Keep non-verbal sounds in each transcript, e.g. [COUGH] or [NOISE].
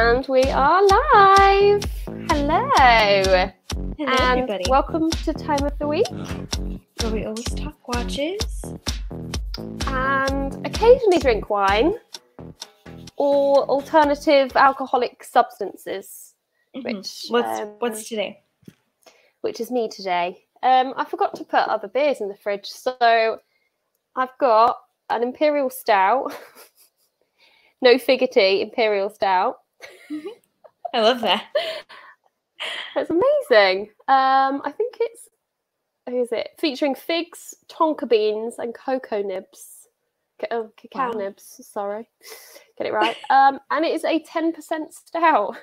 And we are live. Hello. Hello, and everybody. welcome to Time of the Week. Where we always talk watches. And occasionally drink wine or alternative alcoholic substances, Mhm. Which, what's um, what's today? which is me today. Um, I forgot to put other beers in the fridge. So I've got an Imperial Stout, [LAUGHS] no figgy Imperial Stout. [LAUGHS] I love that. That's amazing. Um, I think it's who is it? Featuring figs, tonka beans, and cocoa nibs. Oh, cacao Wow. nibs. Sorry, get it right. Um, and it is a ten percent stout.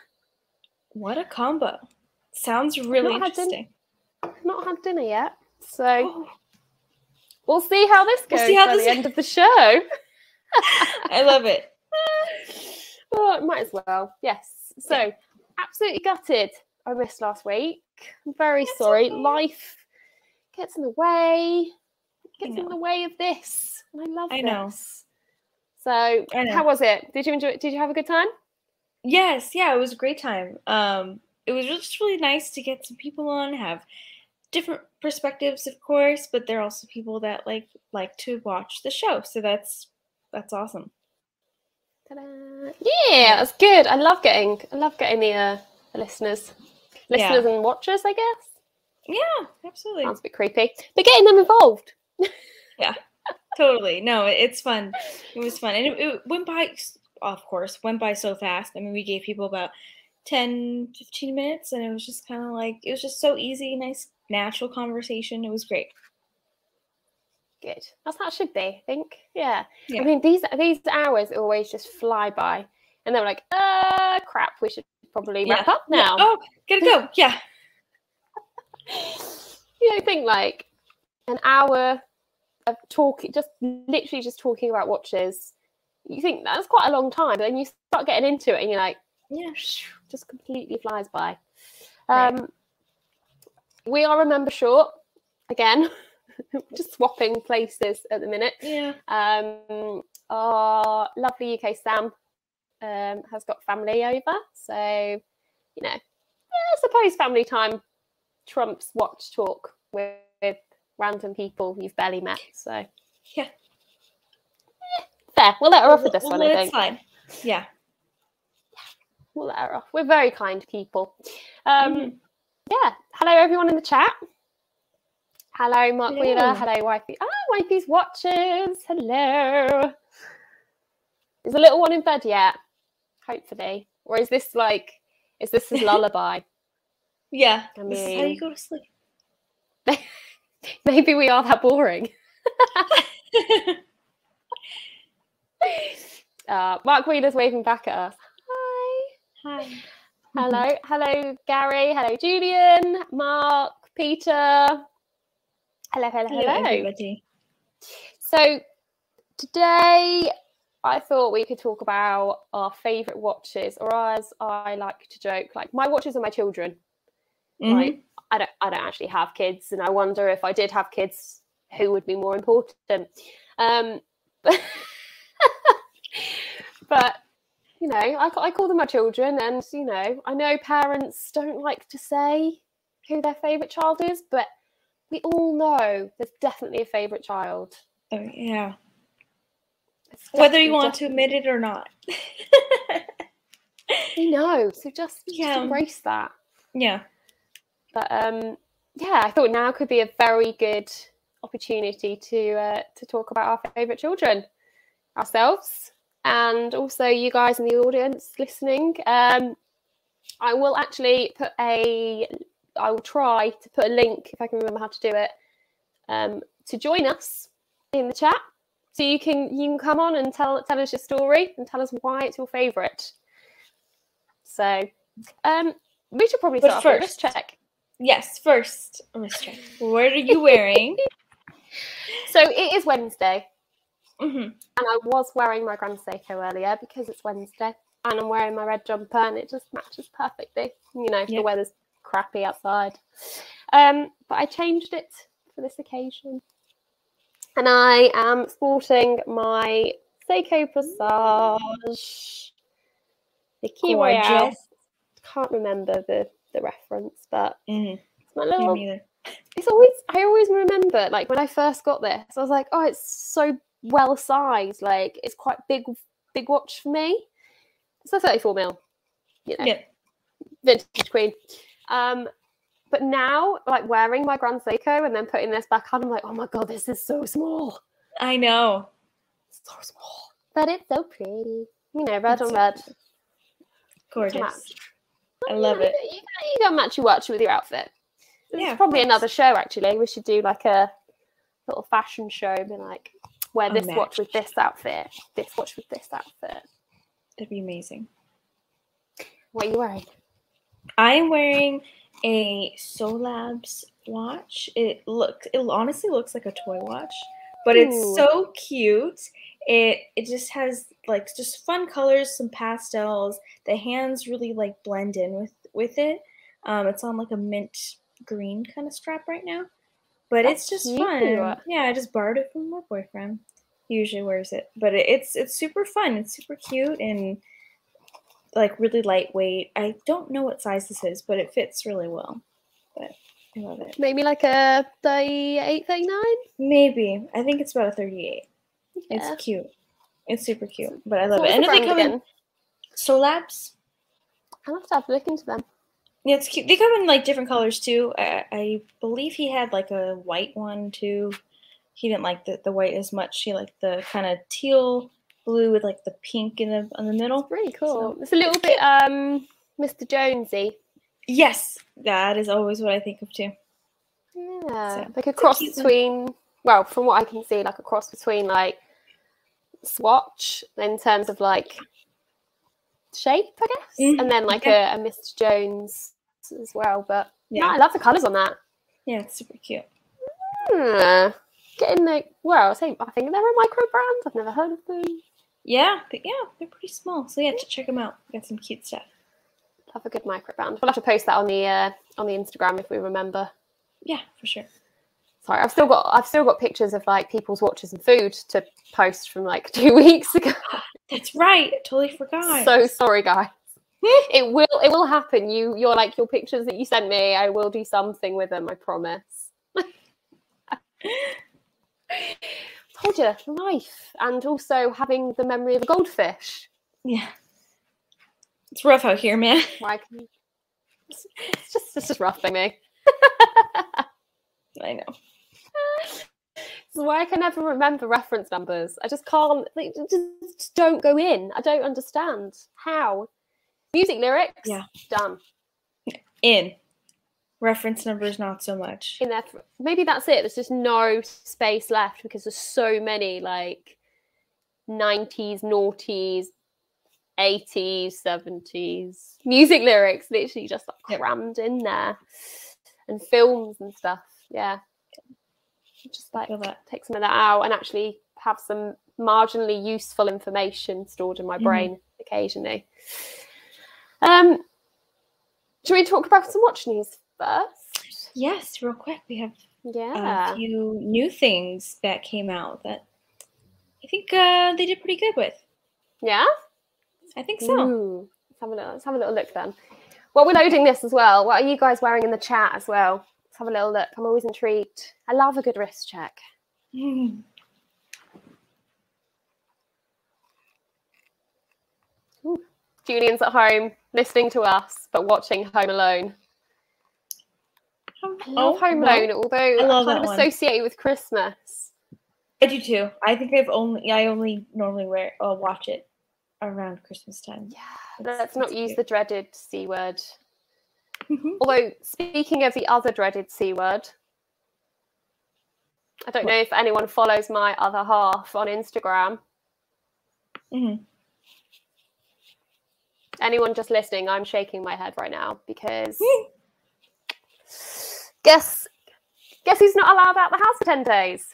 What a combo! Sounds really Not had din- interesting. Not had dinner yet, so Oh, we'll see how this goes We'll see how by this- the end of the show. [LAUGHS] I love it. It might as well. Yes. So, absolutely gutted. I missed last week. I'm very It's sorry. okay. Life gets in the way. Gets in the way of this. I love I know. this. So, know. how was it? Did you enjoy it? Did you have a good time? Yes, yeah, it was a great time. Um, it was just really nice to get some people on, have different perspectives, of course, but there are also people that like like to watch the show, so that's that's awesome. Ta-da. Yeah, that's good. I love getting. I love getting the, uh, the listeners, Yeah. listeners and watchers. I guess Yeah, absolutely. sounds a bit creepy, but getting them involved. [LAUGHS] Yeah, totally no it's fun it was fun and it, it went by of course went by so fast i mean we gave people about 10 15 minutes and it was just kind of like it was just so easy nice natural conversation it was great Good. That's how it should be. I think. Yeah. Yeah. I mean, these these hours always just fly by, and they're like, "Uh, crap. We should probably wrap Yeah. up Yeah. now." oh gotta go [LAUGHS] yeah you know, think like an hour of talking, just literally just talking about watches. You think that's quite a long time, but then you start getting into it, and you're like, yeah just completely flies by. Right. Um, we are a member short again, [LAUGHS] [LAUGHS] just swapping places at the minute. yeah Um, our lovely UK Sam um, has got family over, so you know, I suppose family time trumps watch talk with, with random people you've barely met. So Yeah. fair. We'll let her off with this we'll one. I think slide. yeah we'll let her off. We're very kind people. Um, Mhm. Yeah. Hello, everyone in the chat. Hello, Mark Wheeler. Hello. Hello, Wifey. Ah, Wifey's watches. Hello. Is the little one in bed yet? Hopefully. Or is this like, is this his lullaby? [LAUGHS] yeah I this is how mean- you go to sleep [LAUGHS] Maybe we are that boring. [LAUGHS] Uh, Mark Wheeler's waving back at us. Hi. hi Hello. Hello, Gary. Hello, Julian. Mark. Peter. Hello, hello, hello hello. everybody So today I thought we could talk about our favourite watches, or as I like to joke, like my watches are my children. Mhm. Like I don't I don't actually have kids, and I wonder if I did have kids, who would be more important. Um, but, [LAUGHS] but you know, I, I call them my children, and you know, I know parents don't like to say who their favourite child is, but we all know there's definitely a favourite child. Oh, yeah whether you want to admit it or not We know, so just, just Yeah. embrace that. yeah But um, yeah, I thought now could be a very good opportunity to uh, to talk about our favourite children, ourselves, and also you guys in the audience listening. Um, I will actually put a, I will try to put a link if I can remember how to do it, um, to join us in the chat, so you can you can come on and tell tell us your story and tell us why it's your favourite. So, um, we should probably start off with a wrist first- check. yes first wrist check what are you wearing [LAUGHS] So it is Wednesday, hmm and I was wearing my Grand Seiko earlier because it's Wednesday, and I'm wearing my red jumper, and it just matches perfectly. You know, the weather's crappy outside, um, but I changed it for this occasion, and I am sporting my Seiko Passage The Key Royale. Can't remember the the reference, but Mhm. it's my little. It's always I always remember like when I first got this, I was like, oh, it's so well sized. Like it's quite big, big watch for me. It's a 34 mil, you know, Yeah. vintage queen. Um, but now, like wearing my Grand Seiko and then putting this back on, I'm like, oh my god, this is so small, I know. so small. But it's so pretty. You know, red It's on so red. Gorgeous. I love Yeah, it. You, you, you can match your watch with your outfit. It's Yeah, probably another show actually. We should do like a little fashion show, be like, wear this watch with this outfit, this watch with this outfit. That'd be amazing. What are you wearing? I'm wearing a Solabs watch. It looks it honestly looks like a toy watch, but it's so cute. It it just has like just fun colors, some pastels. The hands really like blend in with with it. Um, it's on like a mint green kind of strap right now, but That's it's just fun. Yeah, I just borrowed it from my boyfriend. He usually wears it, but it, it's it's super fun. It's super cute and like really lightweight. I don't know what size this is, but it fits really well. But I love it. Maybe like a 38, 39? Maybe I think it's about a thirty-eight. Yeah. It's cute. It's super cute, but I love What it. And the if they come in again? Solabs, I'll have to have a look into them. yeah, it's cute. They come in like different colors too. I, I believe he had like a white one too. He didn't like the, the white as much. He liked the kind of teal blue with like the pink in the in the middle. Really cool. So- it's a little bit um Mr. Jonesy. Yes, that is always what I think of too. Yeah. So, like a it's a cross one. between well, from what I can see, like a cross between like Swatch in terms of like shape, I guess. Mhm, And then like a, a Mr. Jones as well. But Yeah, no, I love the colours on that. yeah, it's super cute. Hmm. Getting like well, I think they're a micro brand. I've never heard of them. Yeah, but yeah, they're pretty small. So yeah, ch- check them out. Got some cute stuff. Have a good micro brand. We'll have to post that on the uh, on the Instagram if we remember. Yeah, for sure. Sorry, I've still got I've still got pictures of like people's watches and food to post from like [LAUGHS] two weeks ago. [LAUGHS] That's right. I totally forgot. So sorry, guys. [LAUGHS] it will it will happen. You you're like your pictures that you sent me. I will do something with them. I promise. You, life, and also having the memory of a goldfish. yeah, it's rough out here, man. [LAUGHS] Why can it's it's just it's just rough for me. I know. It's why I can never remember reference numbers. I just can't. They just don't go in. I don't understand how. Music lyrics. Yeah. Done. In reference numbers, not so much. In there. For, maybe that's it. There's just no space left because there's so many like 90s, noughties, 80s, 70s music lyrics literally just like Yep. crammed in there, and films and stuff. Yeah. Just like take some of that out and actually have some marginally useful information stored in my Mhm. brain occasionally. Um, should we talk about some watch news first? Yes, real quick, we have Yeah. a few new things that came out that I think uh, they did pretty good with. yeah. I think so. Ooh. Let's have a little. Let's have a little look then. Well, we're loading this as well. What are you guys wearing in the chat as well? Let's have a little look. I'm always intrigued. I love a good wrist check. Mm. Julian's at home listening to us, but watching Home Alone. I love Oh, Home Alone, although I, love kind of one. associate it with Christmas. I do too. I think I've only I only normally wear uh, watch it around Christmas time. Yeah, That's- let's not use cute. the dreaded C word. Mhm. Although, speaking of the other dreaded C word, I don't know if anyone follows my other half on Instagram. Mhm. Anyone just listening, I'm shaking my head right now because [LAUGHS] guess guess he's not allowed out the house for 10 days?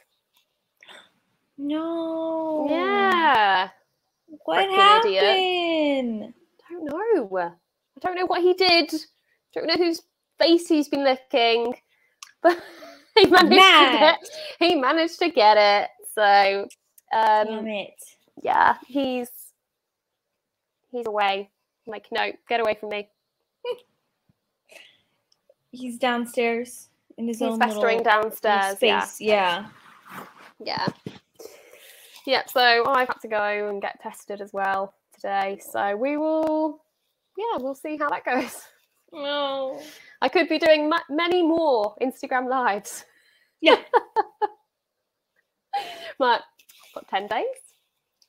No. Yeah. What Frickin' idiot. happened? I don't know. I don't know what he did. Don't know whose face he's been licking, [LAUGHS] but he managed to get. He managed to get it. So, Damn um, it. yeah, he's he's away. I'm like, no, get away from me. He's downstairs in his He's own festering downstairs. Yeah. space. Yeah. Yeah. Yeah, so I've had to go and get tested as well today. So we will, yeah, we'll see how that goes. No. I could be doing ma- many more Instagram lives. Yeah. [LAUGHS] but I've got 10 days.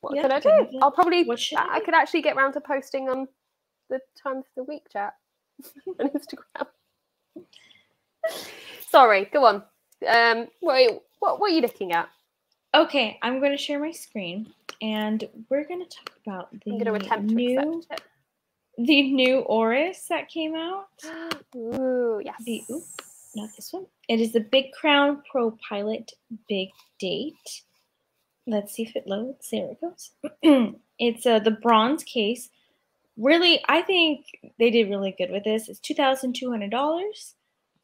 What Yeah, can I do? days. I'll probably, What should I I I could actually get round to posting on the time of the week chat [LAUGHS] on Instagram. Sorry, go on. Um, wait, what, what are you looking at? Okay, I'm going to share my screen, and we're going to talk about the I'm going to attempt new the new Oris that came out. [GASPS] Ooh, yes. The- oop. Not this one. It is the Big Crown Pro Pilot Big Date. Let's see if it loads. There it goes. [CLEARS THROAT] it's uh, the bronze case. Really, I think they did really good with this. It's two thousand two hundred dollars.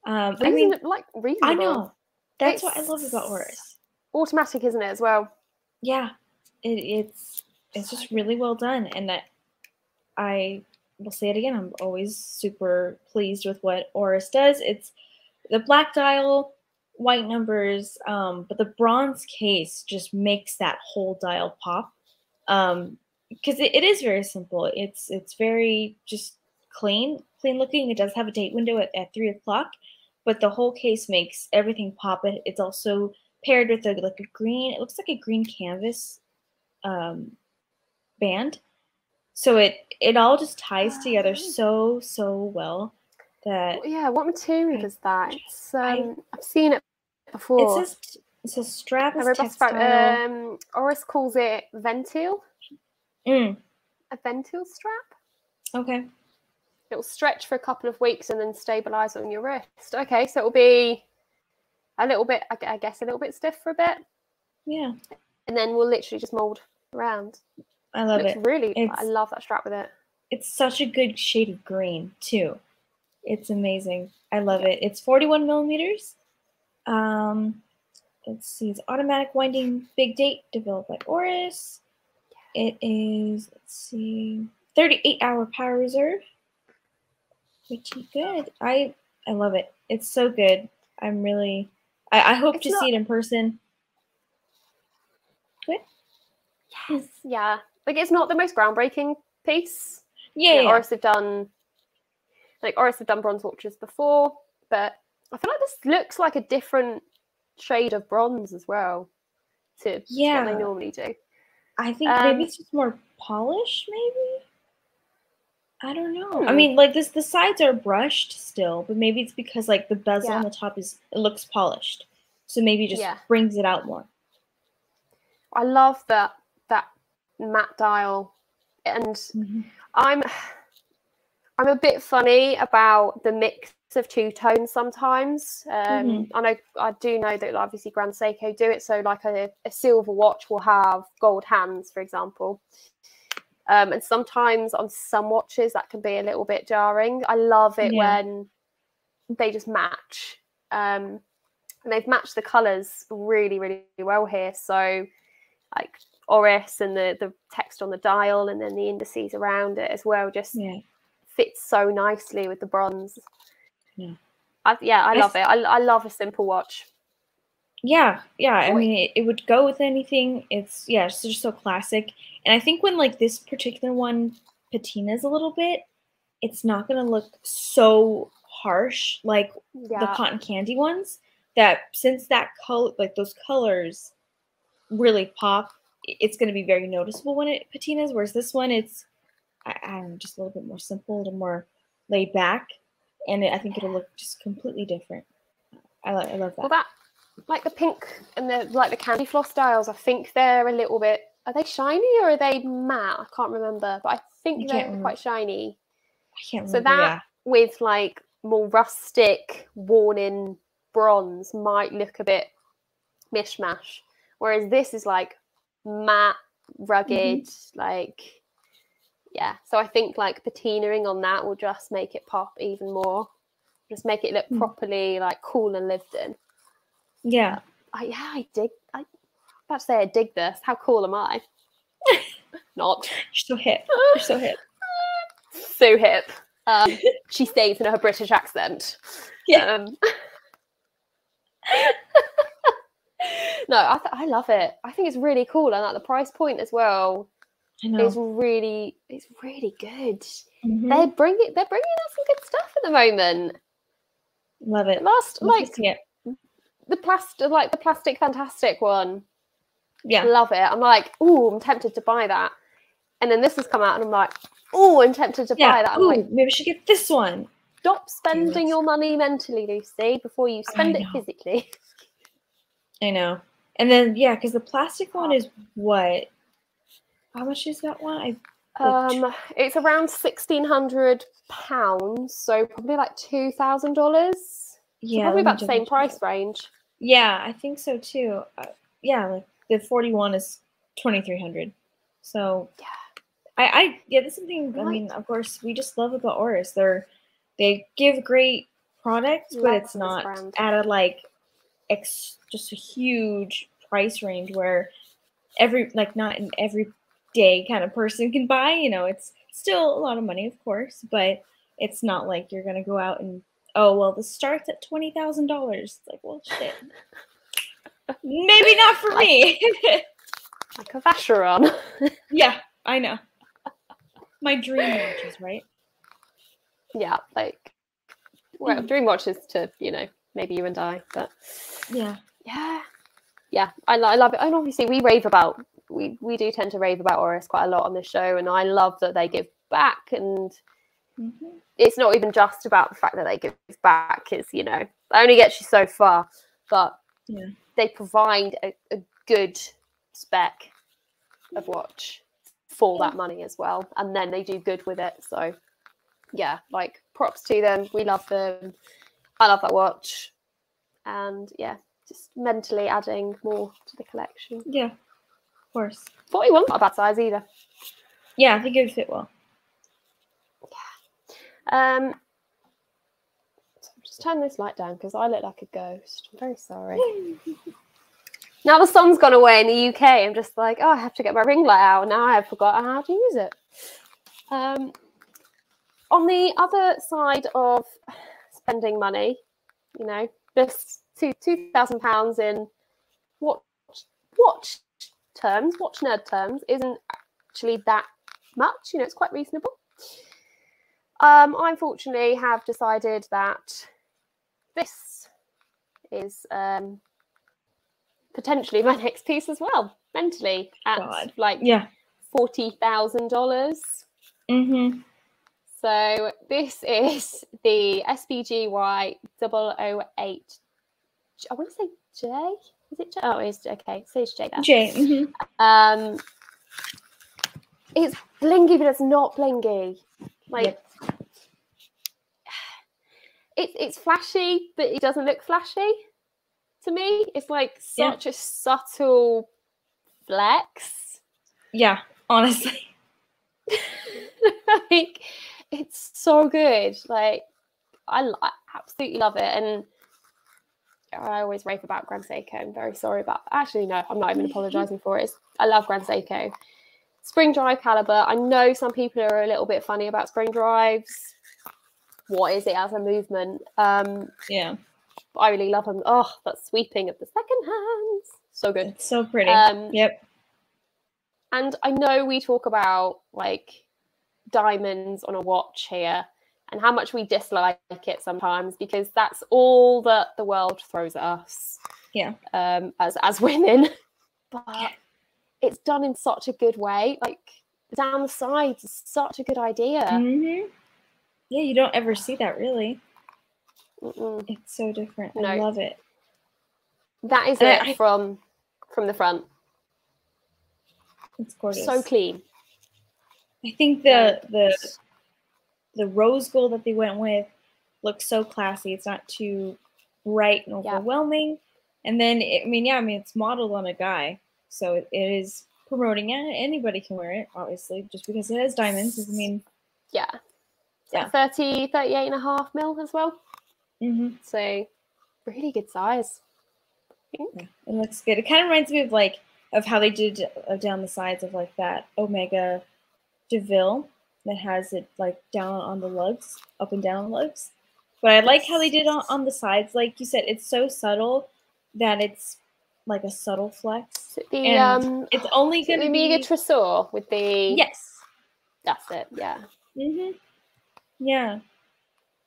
Um, I mean, like reasonable. I know. That's what I love about It's- Oris. Automatic, isn't it, as well? Yeah, it, it's it's just really well done, and that I will say it again. I'm always super pleased with what Oris does. It's the black dial, white numbers, um, but the bronze case just makes that whole dial pop. Um, because it, it is very simple. It's it's very just clean, clean looking. It does have a date window at, at three o'clock, but the whole case makes everything pop. It, it's also paired with a, like a green. It looks like a green canvas um, band. So it it all just ties together Oh. so so well that Yeah, what material I- is that? It's I- um, I've seen it before. It's says it's strap a is robust textile. fabric. Um, Oris calls it Ventile, Mm, a Ventile strap. okay. It will stretch for a couple of weeks and then stabilize on your wrist. Okay, so it will be a little bit, I guess, a little bit stiff for a bit, Yeah, and then we'll literally just mold around. I love Looks it. really, I love that strap with it. It's such a good shade of green too. It's amazing. I love it. It's 41 millimeters. Um, let's see. It's automatic winding big date developed by Oris. It is let's see, 38 hour power reserve. Pretty good. I I love it. It's so good. I'm really. I, I hope It's to not- see it in person. Yes, yeah. Like it's not the most groundbreaking piece. Yeah, Yeah, yeah. Oris have done like Oris have done bronze watches before, but I feel like this looks like a different shade of bronze as well to what Yeah. they normally do. I think Um, maybe it's just more polished, maybe. I don't know. I Hmm. mean, like this, the sides are brushed still, but maybe it's because like the bezel Yeah. on the top is it looks polished, so maybe it just Yeah. brings it out more. I love that that matte dial and I'm [SIGHS] I'm a bit funny about the mix of two tones sometimes. Um, Mhm. I know I do know that obviously Grand Seiko do it. So like a, a silver watch will have gold hands, for example. Um, and sometimes on some watches that can be a little bit jarring. I love it Yeah. when they just match. Um, and they've matched the colours really, really well here. So like Oris and the the text on the dial and then the indices around it as well just Yeah, fits so nicely with the bronze. Yeah. I, yeah, I I love it. I, I love a simple watch. yeah, yeah. I mean, it, it would go with anything. It's yeah, it's just so classic. And I think when like this particular one patinas a little bit, it's not gonna look so harsh like the cotton candy ones that since that color like those colors really pop it's going to be very noticeable when it patinas whereas this one it's I, I don't know just a little bit more simple a little more laid back and i think it'll look just completely different i, li- I love that well, that like the pink and the like the candy floss dials. I think they're a little bit. Are they shiny or are they matte? I can't remember, but I think You they're quite shiny. i can't So remember that with like more rustic, worn-in bronze might look a bit mishmash, whereas this is like matte, rugged, mm-hmm. like yeah. So I think like patinaing on that will just make it pop even more, just make it look Mm. properly like cool and lived in. yeah I, yeah, I dig. I about to say I dig this. How cool am I? [LAUGHS] Not. you're so hip you're so hip [LAUGHS] so hip. Um, [LAUGHS] she stays in her British accent. Yeah. Um, no, I, th- I love it. I think it's really cool, and at the price point as well I know. is really it's really good. Mhm. They're bringing they're bringing out some good stuff at the moment. Love it. Last like it. the plastic like the plastic fantastic one. Yeah. Love it. I'm like, oh, I'm tempted to buy that. And then this has come out, and I'm like, oh, I'm tempted to buy that. I'm Ooh, like, maybe we should get this one. stop spending your money mentally, Lucy, before you spend it physically. I know. And then yeah, because the plastic one is what? How much is that one? I Um, it's around sixteen hundred pounds, so probably like two thousand dollars. yeah, probably about the same price range. Yeah, I think so too. Uh, yeah, like the forty one is twenty three hundred. So Yeah. I, I yeah, that's something. I mean, of course, we just love about Oris. They're they give great products, but it's not brand. at a like ex just a huge price range where every like not an everyday kind of person can buy. You know, it's still a lot of money, of course, but it's not like you're gonna go out and oh well, this starts at twenty thousand dollars. It's like well, shit. Maybe not for me. [LAUGHS] Like a Vacheron. [LAUGHS] yeah, I know. My dream watches, right? yeah, like well, Mm. dream watches to you know maybe you and I, but Yeah. yeah, yeah, I, I love it. And obviously, we rave about we we do tend to rave about Oris quite a lot on this show, and I love that they give back and Mhm. it's not even just about the fact that they give back it's you know only get you so far but Yeah. they provide a, a good spec of watch for that money as well and then they do good with it so yeah like props to them we love them i love that watch and yeah just mentally adding more to the collection Yeah. Of course. 41 not a bad size either Yeah, I think it would fit well. Um, so just turn this light down because I look like a ghost. I'm very sorry. [LAUGHS] now the sun's gone away in the UK. I'm just like, oh, I have to get my ring light out. Now I have forgotten how to use it. Um, on the other side of spending money, you know, this two two thousand pounds in watch watch terms, watch nerd terms, isn't actually that much. You know, it's quite reasonable. Um, I unfortunately have decided that this is um, potentially my [LAUGHS] next piece as well, mentally at God. like Yeah. forty thousand dollars. Mm-hmm. So this is the SBGY 008. I want to say J. Is it Oh, it's okay. So it's J there. Jay. mhm. Um, it's blingy, but it's not blingy. Like Yep. [SIGHS] it's it's flashy, but it doesn't look flashy to me. It's like Yeah. such a subtle flex. Yeah, honestly. [LAUGHS] like it's so good. Like I, I absolutely love it, and I always rave about Grand Seiko. I'm very sorry about. Actually, no, I'm not even apologizing for it. It's, I love Grand Seiko. Spring drive caliber. I know some people are a little bit funny about spring drives. What is it as a movement? Um, Yeah. I really love them. Oh, that sweeping of the second hands, so good. It's so pretty. Um, yep. And I know we talk about like diamonds on a watch here and how much we dislike it sometimes because that's all that the world throws at us. Yeah. Um, as as women. [LAUGHS] But it's done in such a good way. Like down the sides is such a good idea. hmm Yeah, you don't ever see that really. Mm-mm. It's so different. I love it. That is And it I- from from the front. It's gorgeous. So clean. I think the the the rose gold that they went with looks so classy. It's not too bright and Yeah. overwhelming. And then, it, I mean, yeah, I mean, it's modeled on a guy, so it, it is promoting it. Anybody can wear it, obviously, just because it has diamonds. I mean, Yeah. Yeah. 30, 38 and a half mil as well. mhm, So really good size. Yeah, it looks good. It kind of reminds me of like of how they did uh, down the sides of like that Omega De Ville, that has it like down on the lugs, up and down lugs. But I like how they did on, on the sides. Like you said, it's so subtle that it's like a subtle flex. The And um, It's only going to be be Tresor with the yes. That's it. Yeah. hmm Yeah.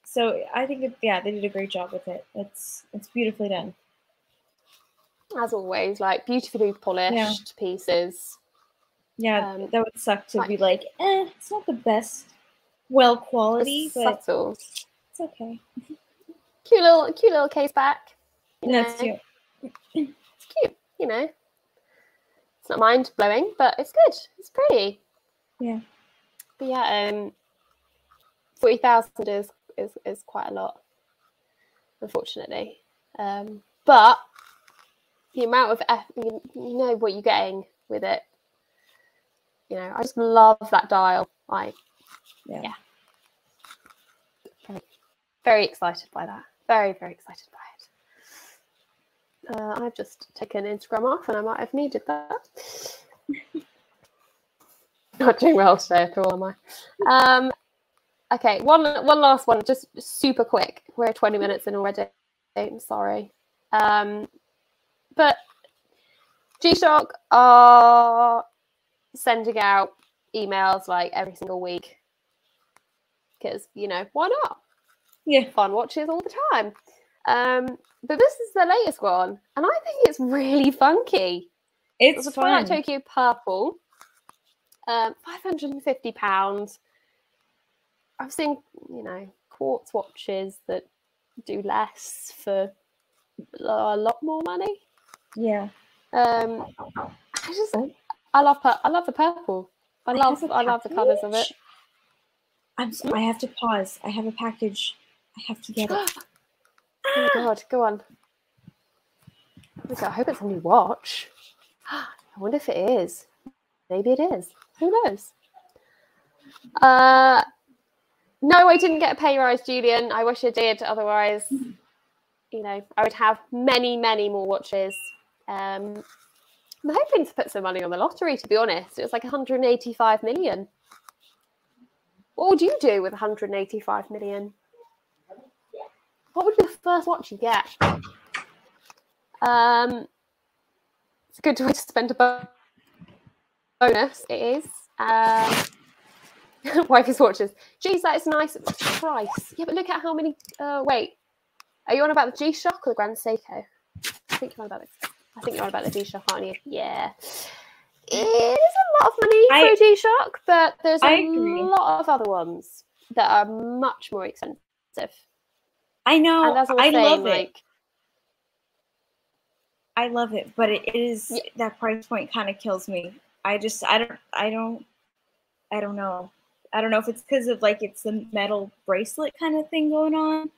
So I think it, yeah, they did a great job with it. It's it's beautifully done. As always, like beautifully polished pieces. Yeah, Um, that would suck to like- be like, eh, it's not the best, well quality, but subtle. it's okay. Cute little, cute little case back. That's know. cute. It's cute. You know, it's not mind blowing, but it's good. It's pretty. Yeah. But yeah, um, forty thousand is is is quite a lot, unfortunately. Um, but the amount of you know what you're getting with it. You know, I just love that dial. Like, Yeah. Yeah. very, very excited by that. Very very excited by it. Uh, I've just taken Instagram off, and I might have needed that. [LAUGHS] Not doing well today at all, am I? Um, okay, one one last one, just super quick. We're 20 minutes in already. I'm sorry. Um, but G-Shock are sending out emails like every single week because you know why not? Yeah. Fun watches all the time. Um, but this is the latest one, and I think it's really funky. It's It's a Twilight. Tokyo purple. Um, five hundred and fifty pounds. I've seen, you know, quartz watches that do less for a lot more money. Yeah. Um, I just, Oh. I love, pur- I love the purple. I I love, I love the colours of it. I'm so, I have to pause. I have a package. I have to get it. [GASPS] Oh my god, go on. I hope it's a new watch. I wonder if it is. Maybe it is. Who knows? Uh, no, I didn't get a pay rise, Julian. I wish I did. Otherwise, you know, I would have many, many more watches. Um, I'm hoping to put some money on the lottery. To be honest, it was like 185 million. What would you do with 185 million? What would be the first watch you get? Um, it's a good way to spend a bonus. It is. Um, [LAUGHS] watches. Geez, that is nice price. Yeah, but look at how many. Uh, wait, are you on about the G Shock or the Grand Seiko? I think you're on about the. I think you're on about the G Shock, aren't you? Yeah. It is a lot of money for I- a G Shock, but there's a agree. lot of other ones that are much more expensive. I know. and as I I saying, love it. like, I love it, but it is Yeah. that price point kind of kills me. I just I don't I don't I don't know. I don't know if it's because of like it's the metal bracelet kind of thing going on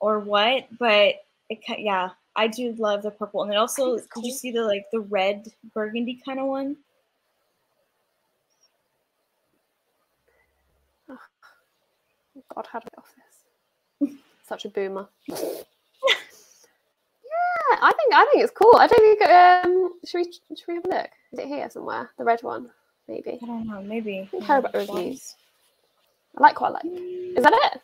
or what, but it yeah, I do love the purple. And then also did you see the like the red burgundy kind of one? God, how do I off this? Such a boomer. [LAUGHS] yeah, I think I think it's cool. I don't think. Um, should we should we have a look? Is it here somewhere? The red one, maybe. I don't know, maybe. I care about reviews. I like what I like. Is that it?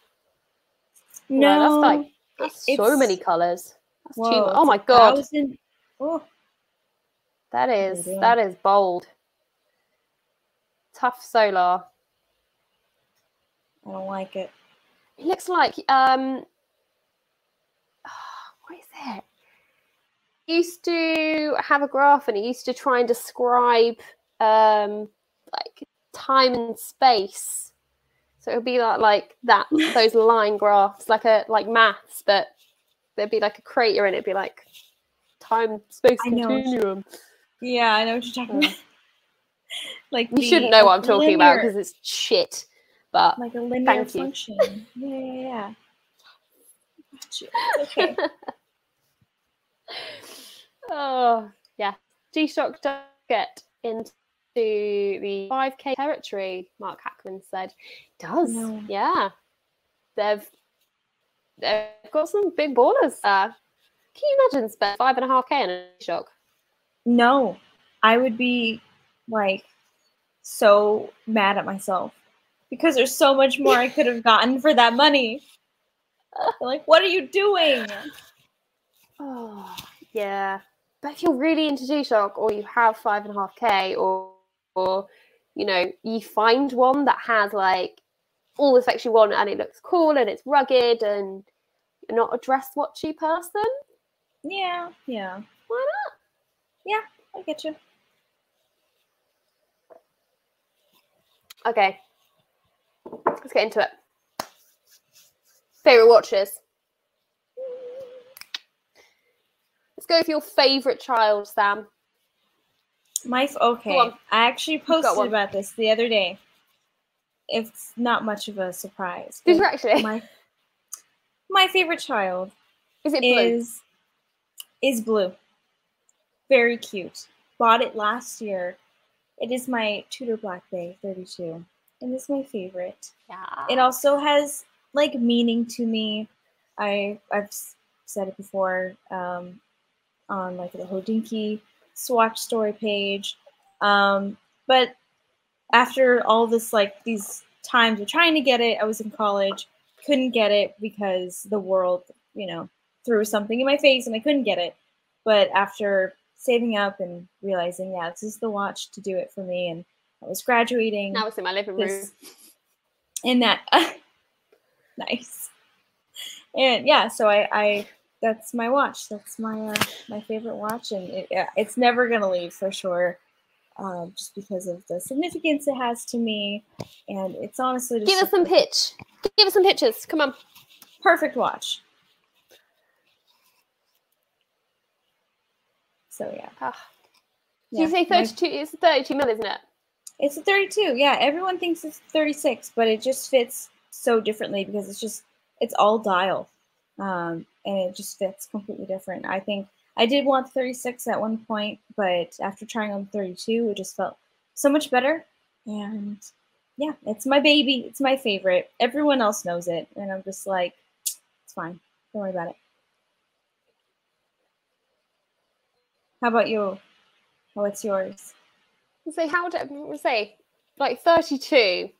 No, Wow, that's like that's so many colours. That's too whoa, mu- Oh my god, thousand- Oh, that is doing? that is bold. Tough solar. I don't like it. It looks like um [SIGHS] what is it? It used to have a graph and it used to try and describe um like time and space. So it would be like like that [LAUGHS] those line graphs, like a like maths, but there'd be like a crater and it'd be like time space continuum. Yeah, I know what you're talking about. [LAUGHS] like You the- shouldn't know what I'm talking about because it's shit. But like a linear function. Yeah, yeah, yeah. Okay. [LAUGHS] oh yeah g shock does get into the 5k territory mark hackman said It does No. yeah they've they've got some big ballers there can you imagine spend five and a half k on a shock? no, I would be like so mad at myself because there's so much more I could have [LAUGHS] gotten for that money. like, what are you doing? Oh, [SIGHS] yeah. But if you're really into G-Shock or you have five and a half K or, or, you know, you find one that has like all the effects you want and it looks cool and it's rugged and you're not a dress watchy person, Yeah, yeah. why not? Yeah, I get you. Okay. Let's get into it. Favorite watches. Let's go with your favorite child, Sam. My okay. I actually posted about this the other day. It's not much of a surprise. Did you actually? My my favorite child Is it blue? is is blue. Very cute. Bought it last year. It is my Tudor Black Bay 32, and it's my favorite. yeah. It also has like meaning to me. I I've said it before um, on like the Hodinkee Swatch story page, um, but after all this like these times of trying to get it, I was in college, couldn't get it because the world, you know, threw something in my face and I couldn't get it. But after saving up and realizing, yeah, this is the watch to do it for me, and I was graduating now it's in my living room. this in that [LAUGHS] nice and yeah so I, I that's my watch that's my uh, my favorite watch and it, yeah, it's never gonna leave for sure um, just because of the significance it has to me and it's honestly just Give us some pitch. Give us some pitches. Come on. perfect watch so yeah, Ah. Did yeah you say my- 32? It's 32 mil, isn't it? It's a 32. Yeah, everyone thinks it's 36, but it just fits so differently because it's just it's all dial, um, and it just fits completely different. I think I did want 36 at one point, but after trying on 32, it just felt so much better. And yeah, it's my baby. It's my favorite. Everyone else knows it, and I'm just like, it's fine. Don't worry about it. How about you? What's yours? So how do I say like 32?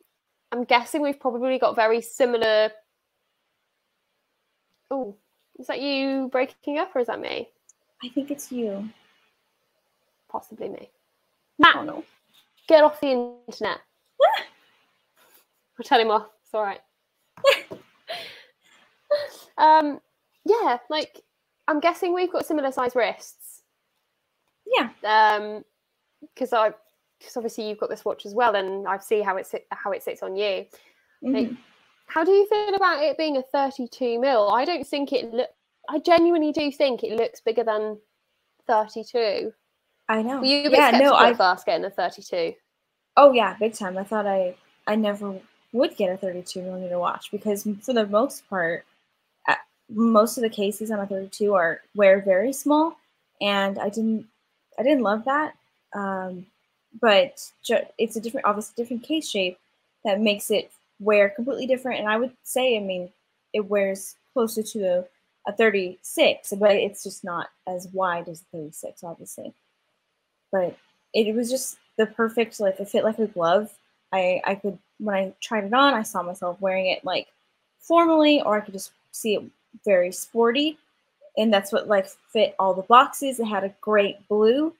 I'm guessing we've probably got very similar. Oh, is that you breaking up or is that me? I think it's you. Possibly me. I Matt, don't know. get off the internet. I'll tell him off. It's all right. [LAUGHS] um, yeah, like I'm guessing we've got similar size wrists. Yeah. Um, because I, because obviously you've got this watch as well, and I see how it sit, how it sits on you. Like, Mhm. How do you feel about it being a 32 mil? I don't think it look. I genuinely do think it looks bigger than 32. I know. Were you yeah, no, I first getting a 32? oh yeah, big time. I thought I I never would get a 32 millimeter watch because for the most part, uh, most of the cases on a 32 are wear very small, and I didn't I didn't love that. Um, but ju- it's a different, obviously different case shape that makes it wear completely different. And I would say, I mean, it wears closer to a, a 36, but it's just not as wide as a 36, obviously. But it was just the perfect, like, it fit like a glove. I, I could, when I tried it on, I saw myself wearing it like formally, or I could just see it very sporty. And that's what like fit all the boxes. It had a great blue.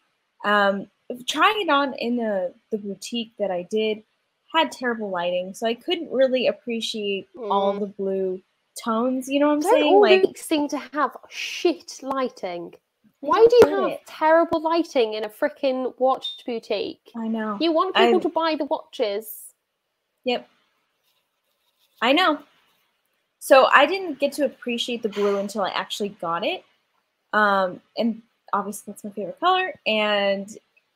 Um, trying it on in the, the boutique that I did had terrible lighting, so I couldn't really appreciate all Mm. the blue tones. You know what I'm Don't saying? all Like, seem to have shit lighting? Why don't you have it. terrible lighting in a freaking watch boutique? I know. You want people I'm- to buy the watches. Yep. I know. So I didn't get to appreciate the blue until I actually got it. Um, and obviously that's my favorite color. And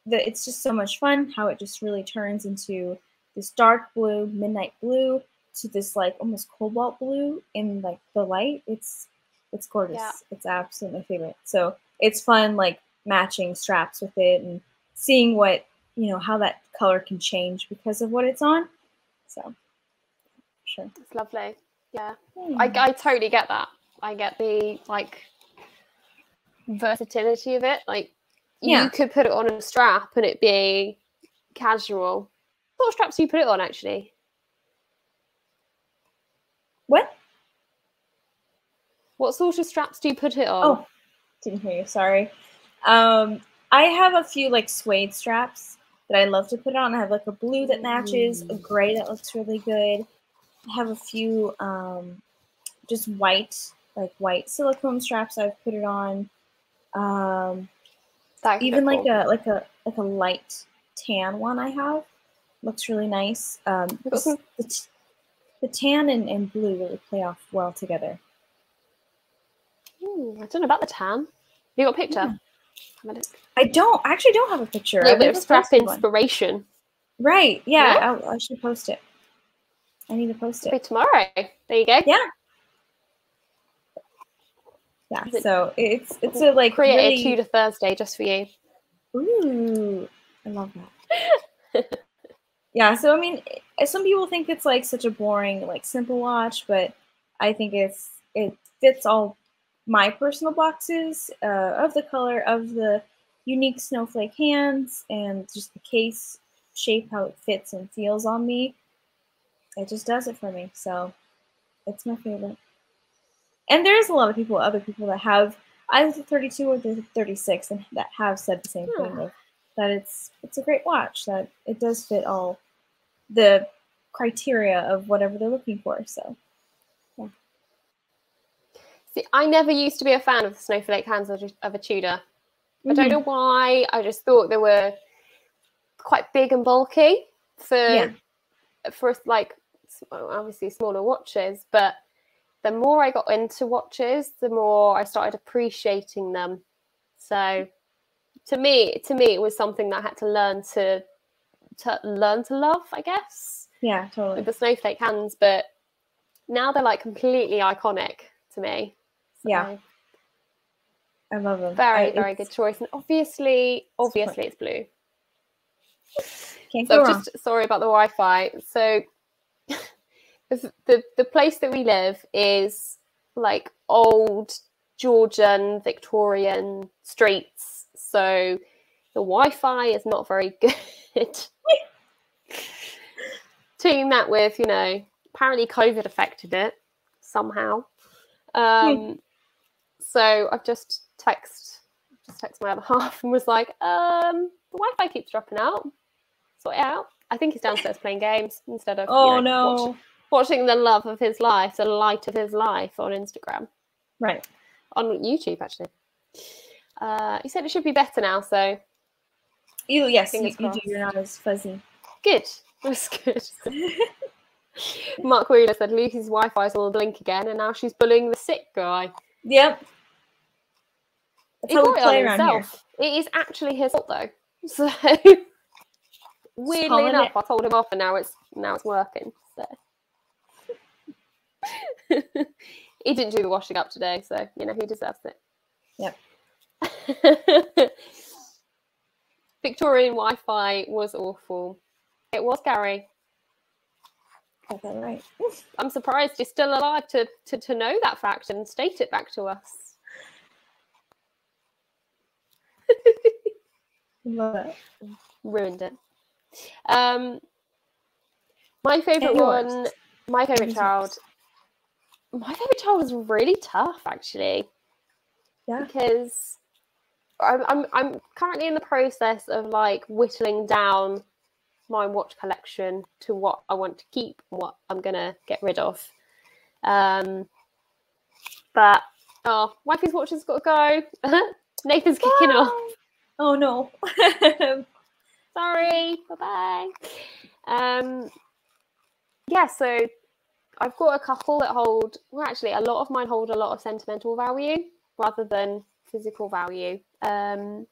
the, it's just so much fun how it just really turns into this dark blue, midnight blue, to this like almost cobalt blue in like the light. It's it's gorgeous. Yeah. It's absolutely my favorite. So it's fun like matching straps with it and seeing what you know how that color can change because of what it's on. So sure. It's lovely. Yeah. Hmm. I, I totally get that. I get the like versatility of it. Like Yeah. you could put it on a strap and it be casual. What straps do you put it on actually? What? What sort of straps do you put it on? Oh, didn't hear you. Sorry. Um, I have a few like suede straps that I love to put it on. I have like a blue that matches, a gray that looks really good. I have a few um, just white, like white silicone straps. I've put it on. Um, That's even like cool. a like a like a light tan one I have looks really nice. Um, the, the tan and, and blue really play off well together. Hmm, I don't know about the tan. You got a picture? Yeah. Have. I don't I actually don't have a picture. I've bit of never one. inspiration. Right? Yeah, Yeah. I should post it. I need to post Maybe it. tomorrow. There you go. Yeah. Yeah. So it's it's a like Create really, a Tudor Thursday just for you. Ooh, I love that. [LAUGHS] yeah, so I mean, eh, some people think it's like such a boring, like simple watch, but I think it's it fits all my personal boxes uh, of the color of the unique snowflake hands and just the case shape, how it fits and feels on me. It just does it for me. So it's my favorite. And there's a lot of people, other people that have either the 32 or the 36, and that have said the same thing Yeah. that it's it's a great watch that it does fit all the criteria of whatever they're looking for. So yeah. See, I never used to be a fan of the snowflake hands of, of a Tudor. I don't Mhm. know why. I just thought they were quite big and bulky for Yeah. for like obviously smaller watches. But the more I got into watches, the more I started appreciating them. So to me, to me, it was something that I had to learn to to learn to love. I guess yeah, totally. with the snowflake hands, but now they're like completely iconic to me. Yeah. I love them. very I- very good choice, and obviously, obviously, it's blue. Can't So go I'm wrong. just sorry about the Wi-Fi. So [LAUGHS] the the place that we live is like old Georgian Victorian streets. So the Wi-Fi is not very [LAUGHS] good. Team that with, you know, apparently COVID affected it somehow. Um, so I've just text just text my other [LAUGHS] half and was like, um, the Wi-Fi keeps dropping out. Sort it out. I think he's downstairs [LAUGHS] playing games instead of you Oh know, watch- no! watching the love of his life, the light of his life on Instagram, Right. on YouTube actually. Uh, he said it should be better now, so You yes, you, you do. You're not as fuzzy. good. [LAUGHS] That's good. Mark Wheeler said Lucy's Wi-Fi's on the blink again, and now she's bullying the sick guy. Yep. That's He it play on here. himself. It is actually his fault though. [LAUGHS] So weirdly enough, it. I told him off, and now it's now it's working. So [LAUGHS] he didn't do the washing up today, so you know he deserves it. Yep. Victorian Wi-Fi was awful. It was Gary. Right. [LAUGHS] I'm surprised you're still alive to, to, to know that fact and state it back to us. Love it. Ruined it. Um, my favorite one, my favorite child. My favorite child was really tough, actually, Yeah. because I'm, I'm I'm currently in the process of like whittling down my watch collection to what I want to keep and what I'm gonna get rid of. Um, but oh, wifey's watch has got to go. [LAUGHS] Nathan's kicking off. Oh no. [LAUGHS] Sorry. Bye bye. Um, yeah, so I've got a couple that hold. Well, actually, a lot of mine hold a lot of sentimental value rather than physical value. Um,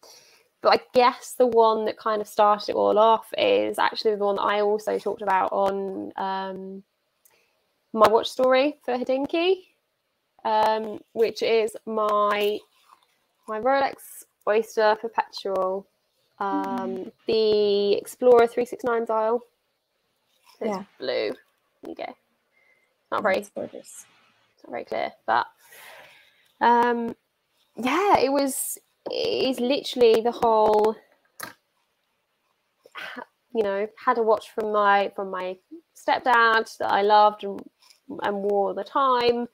but I guess the one that kind of started it all off is actually the one that I also talked about on um, my watch story for Hodinkee, um, which is my my Rolex Oyster Perpetual, um, the Explorer 369 dial. It's Yeah. blue. There you go. Not very That's gorgeous. it's not very clear, but um, yeah, it was. Is literally the whole. You know, had a watch from my from my stepdad that I loved and and wore all the time.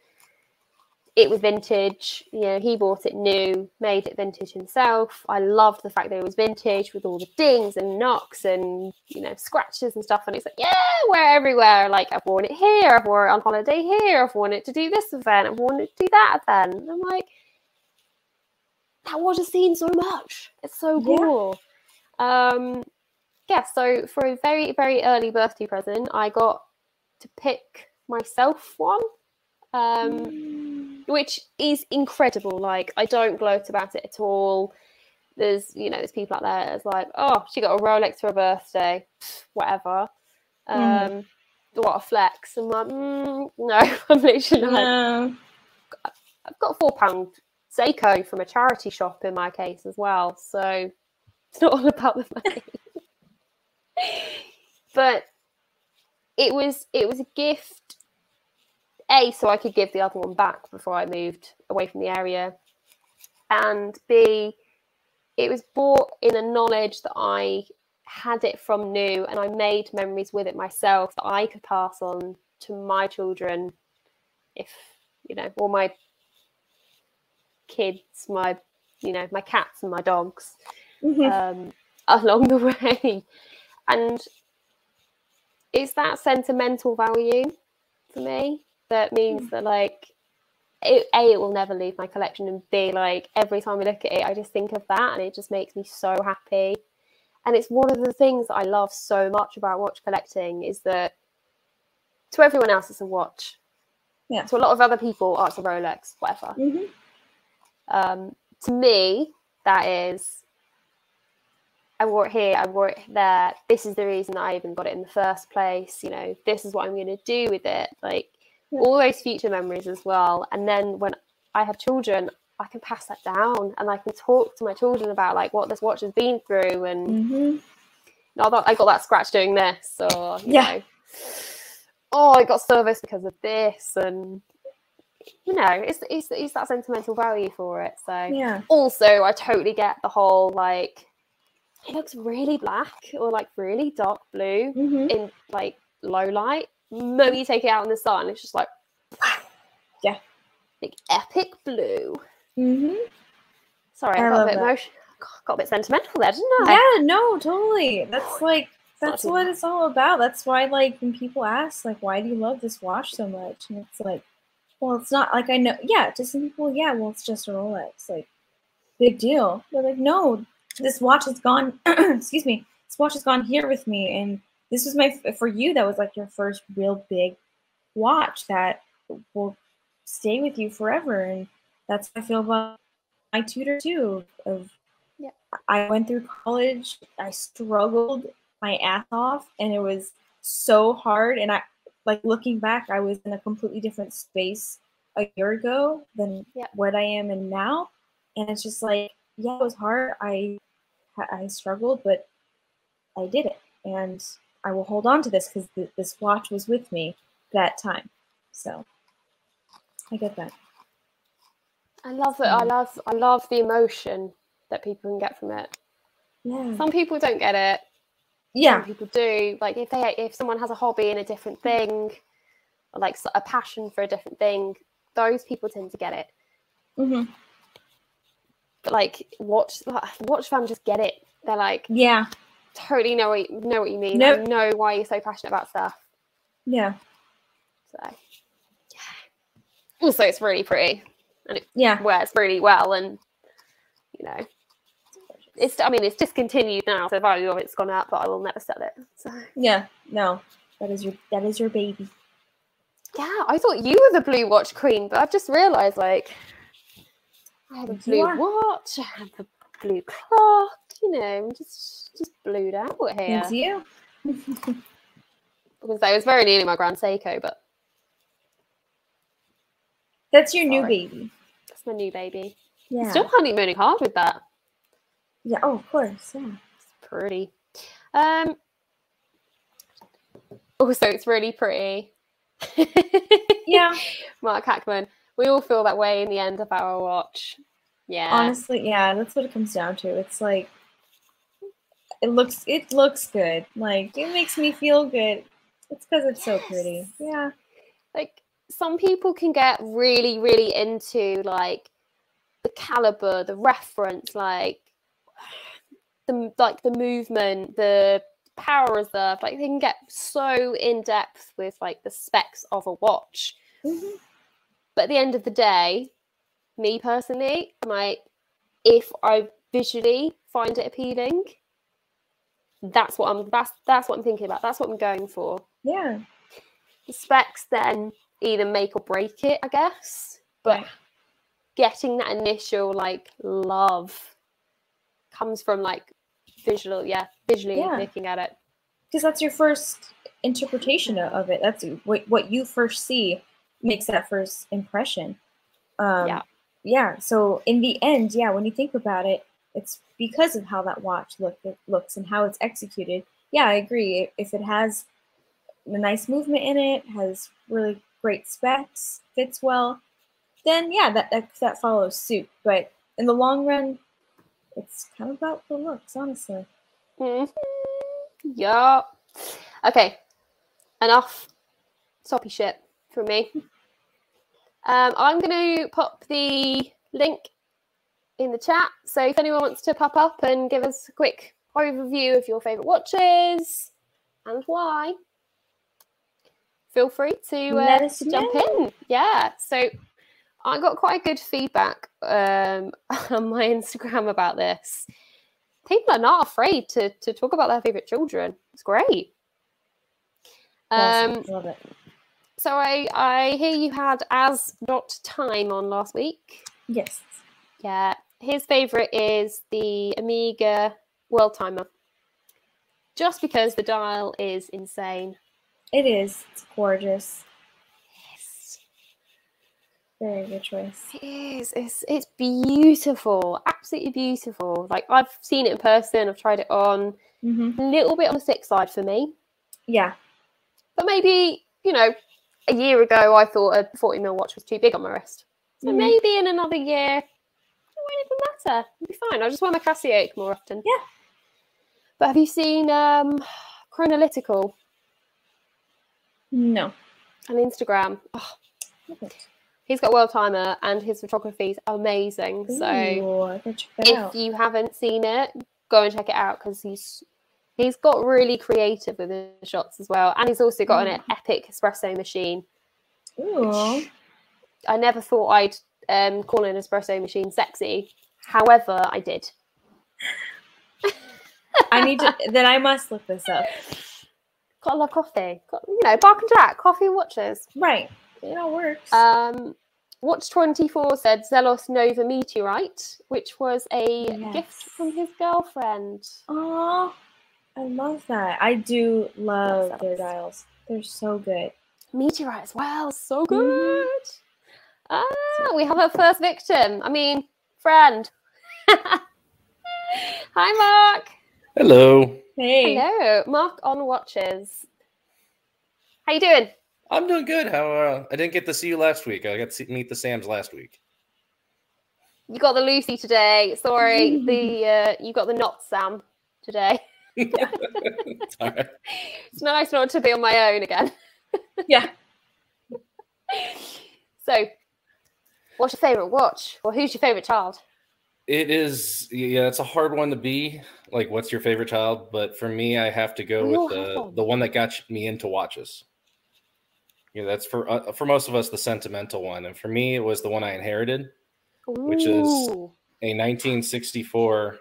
It was vintage, you know, he bought it new, made it vintage himself. I loved the fact that it was vintage with all the dings and knocks and, you know, scratches and stuff. And it's like, yeah, wear everywhere. Like, I've worn it here, I've worn it on holiday here, I've worn it to do this event, I've worn it to do that event. I'm like, that was just seen so much. It's so Yeah. cool. Um, yeah, so for a very, very early birthday present, I got to pick myself one, um, which is incredible. Like, I don't gloat about it at all. There's, you know, there's people out there that's like, oh, she got a Rolex for her birthday, whatever. Um, Mhm. What a flex. I'm like, mm, no, [LAUGHS] I'm literally like, No. I've got a four pound Seiko from a charity shop in my case as well. So it's not all about the money. [LAUGHS] but it was it was a gift. A, so I could give the other one back before I moved away from the area. And B, it was bought in a knowledge that I had it from new and I made memories with it myself that I could pass on to my children if you know, or my kids, my you know, my cats and my dogs Mhm. um, [LAUGHS] along the way. And it's that sentimental value for me that means that like it, a it will never leave my collection and b like every time I look at it I just think of that and it just makes me so happy and it's one of the things that I love so much about watch collecting is that to everyone else it's a watch Yeah. to a lot of other people oh it's a Rolex whatever Mhm. Um, to me, that is, I wore it here, I wore it there. This is the reason that I even got it in the first place. You know, this is what I'm going to do with it. Like all those future memories as well. And then when I have children, I can pass that down and I can talk to my children about like what this watch has been through and Mhm. no, that I got that scratch doing this, or you Yeah. know, oh, I got service because of this, and you know, it's it's it's that sentimental value for it. So Yeah. also, I totally get the whole like it looks really black or like really dark blue Mhm. in like low light. Moment you take it out in the sun, it's just like [SIGHS] Yeah. like epic blue. Mhm. Sorry, I I, got a bit that. emotion. Got a bit sentimental there, didn't I? Yeah, no, totally. That's like that's what it's all about. That's why like when people ask like why do you love this watch so much? And it's like, well, it's not like I know yeah, to some people, yeah, well it's just a Rolex. Like big deal. They're like, no, this watch has gone [CLEARS THROAT] excuse me, this watch has gone here with me and this was my for you that was like your first real big watch that will stay with you forever and that's how I feel about my Tudor too of yeah. I went through college. I struggled my ass off, and it was so hard. And I, like looking back, I was in a completely different space a year ago than Yeah. what I am in now. And it's just like, yeah, it was hard. I, I struggled, but I did it, and I will hold on to this because th- this watch was with me that time. So I get that. I love it. I Mm. love I love the emotion that people can get from it. Yeah. Some people don't get it. Yeah. Some people do. Like if they if someone has a hobby in a different thing, or like a passion for a different thing, those people tend to get it. hmm But like watch [SIGHS] watch fans just get it. They're like Yeah. totally know what you, know what you mean. Nope. I know why you're so passionate about stuff. Yeah. So yeah. Also, it's really pretty and it Yeah. wears really well, and you know, it's. I mean, it's discontinued now, so the value of it's gone up, but I will never sell it. So Yeah, no, that is your that is your baby. yeah, I thought you were the blue watch queen, but I've just realised like I had a blue are. watch, I had the blue clock. You know, I'm just just blued out here. It's you. [LAUGHS] Because I was very nearly my Grand Seiko, but That's your new baby. that's my new baby. Yeah. Still honeymooning hard with that. Yeah. Oh, of course. Yeah. It's pretty. Um. Also, it's really pretty. [LAUGHS] Yeah. Mark Hackman. We all feel that way in the end of our watch. Yeah. Honestly, yeah. That's what it comes down to. It's like it looks. It looks good. Like it makes me feel good. It's because it's so pretty. Yeah. like some people can get really, really into like the caliber, the reference, like the like the movement, the power reserve. Like they can get so in depth with like the specs of a watch. Mhm. But at the end of the day, me personally, I'm like, if I visually find it appealing, that's what I'm that's that's what I'm thinking about. That's what I'm going for. Yeah. The specs then either make or break it, I guess. But Right. getting that initial like love comes from like visual, yeah, visually Yeah. looking at it. because that's your first interpretation of it. That's what what you first see makes that first impression. Um, Yeah. Yeah. So in the end, yeah, when you think about it, it's because of how that watch look looks and how it's executed. Yeah, I agree. If it has a nice movement in it, has really great specs, fits well, then yeah, that that, that follows suit. But in the long run, it's kind of about the looks, honestly. Mhm. Yeah. Okay. Enough soppy shit from me. [LAUGHS] Um, I'm going to pop the link in the chat. So if anyone wants to pop up and give us a quick overview of your favourite watches and why, feel free to, uh, to jump in. Yeah. So I got quite good feedback um, [LAUGHS] on my Instagram about this. People are not afraid to, to talk about their favourite children. It's great. Um. Love it. so I, I hear you had as not time on last week. Yes. Yeah, his favourite is the Omega World Timer. Just because the dial is insane. It is. It's gorgeous. Very good choice. It is. It's it's beautiful. Absolutely beautiful. Like I've seen it in person, I've tried it on. Mm-hmm. A little bit on the thick side for me. Yeah. But maybe, you know, a year ago I thought a 40 mil watch was too big on my wrist. So Mhm. maybe in another year, it won't even matter. It'll be fine. I'll just wear my Casio more often. Yeah. But have you seen um Chronolytical No. on Instagram? Oh. He's got a world timer and his photography is amazing. So Ooh, I gotta check that if you haven't seen it, go and check it out because he's he's got really creative with his shots as well. And he's also got an epic espresso machine. Ooh. I never thought I'd um, call an espresso machine sexy. However, I did. I need to. [LAUGHS] then I must look this up. Got a lot of coffee. Got, you know, Bark and Jack, coffee watches. Right. It all works. Um, Watch 24 said Zelos Nova Meteorite, which was a gift from his girlfriend. Oh, I love that. I do love Yes, their that dials. They're so good. Meteorite as well, so Mhm. good. Ah, we have our first victim. I mean, friend. [LAUGHS] Hi, Mark. Hello. Hey. Hello, Mark on watches. How you doing? I'm doing good. How uh, I didn't get to see you last week. I got to see, meet the Sams last week. You got the Lucy today. Sorry, [LAUGHS] the uh, you got the not Sam today. [LAUGHS] It's all right. It's nice not to be on my own again. [LAUGHS] Yeah. So, what's your favorite watch? Well, who's your favorite child? It is yeah, it's a hard one to be. Like, what's your favorite child? But for me, I have to go We all with the one. the one that got me into watches. Yeah, that's for uh, for most of us the sentimental one, and for me, it was the one I inherited, Which is- a 1964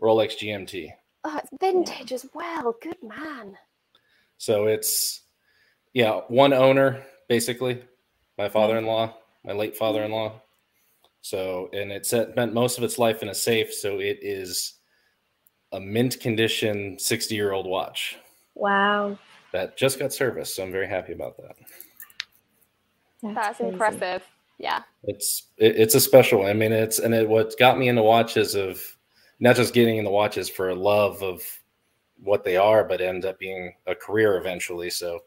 Rolex GMT. Oh, it's vintage as well. Good man. So it's yeah, one owner basically, my father-in-law, my late father-in-law. So and it spent most of its life in a safe, so it is a mint condition 60-year-old watch Wow. That just got serviced. So I'm very happy about that. That's, That's impressive. Yeah. It's it, it's a special. I mean, it's and it what got me into watches of not just getting into watches for a love of what they are, but end up being a career eventually. So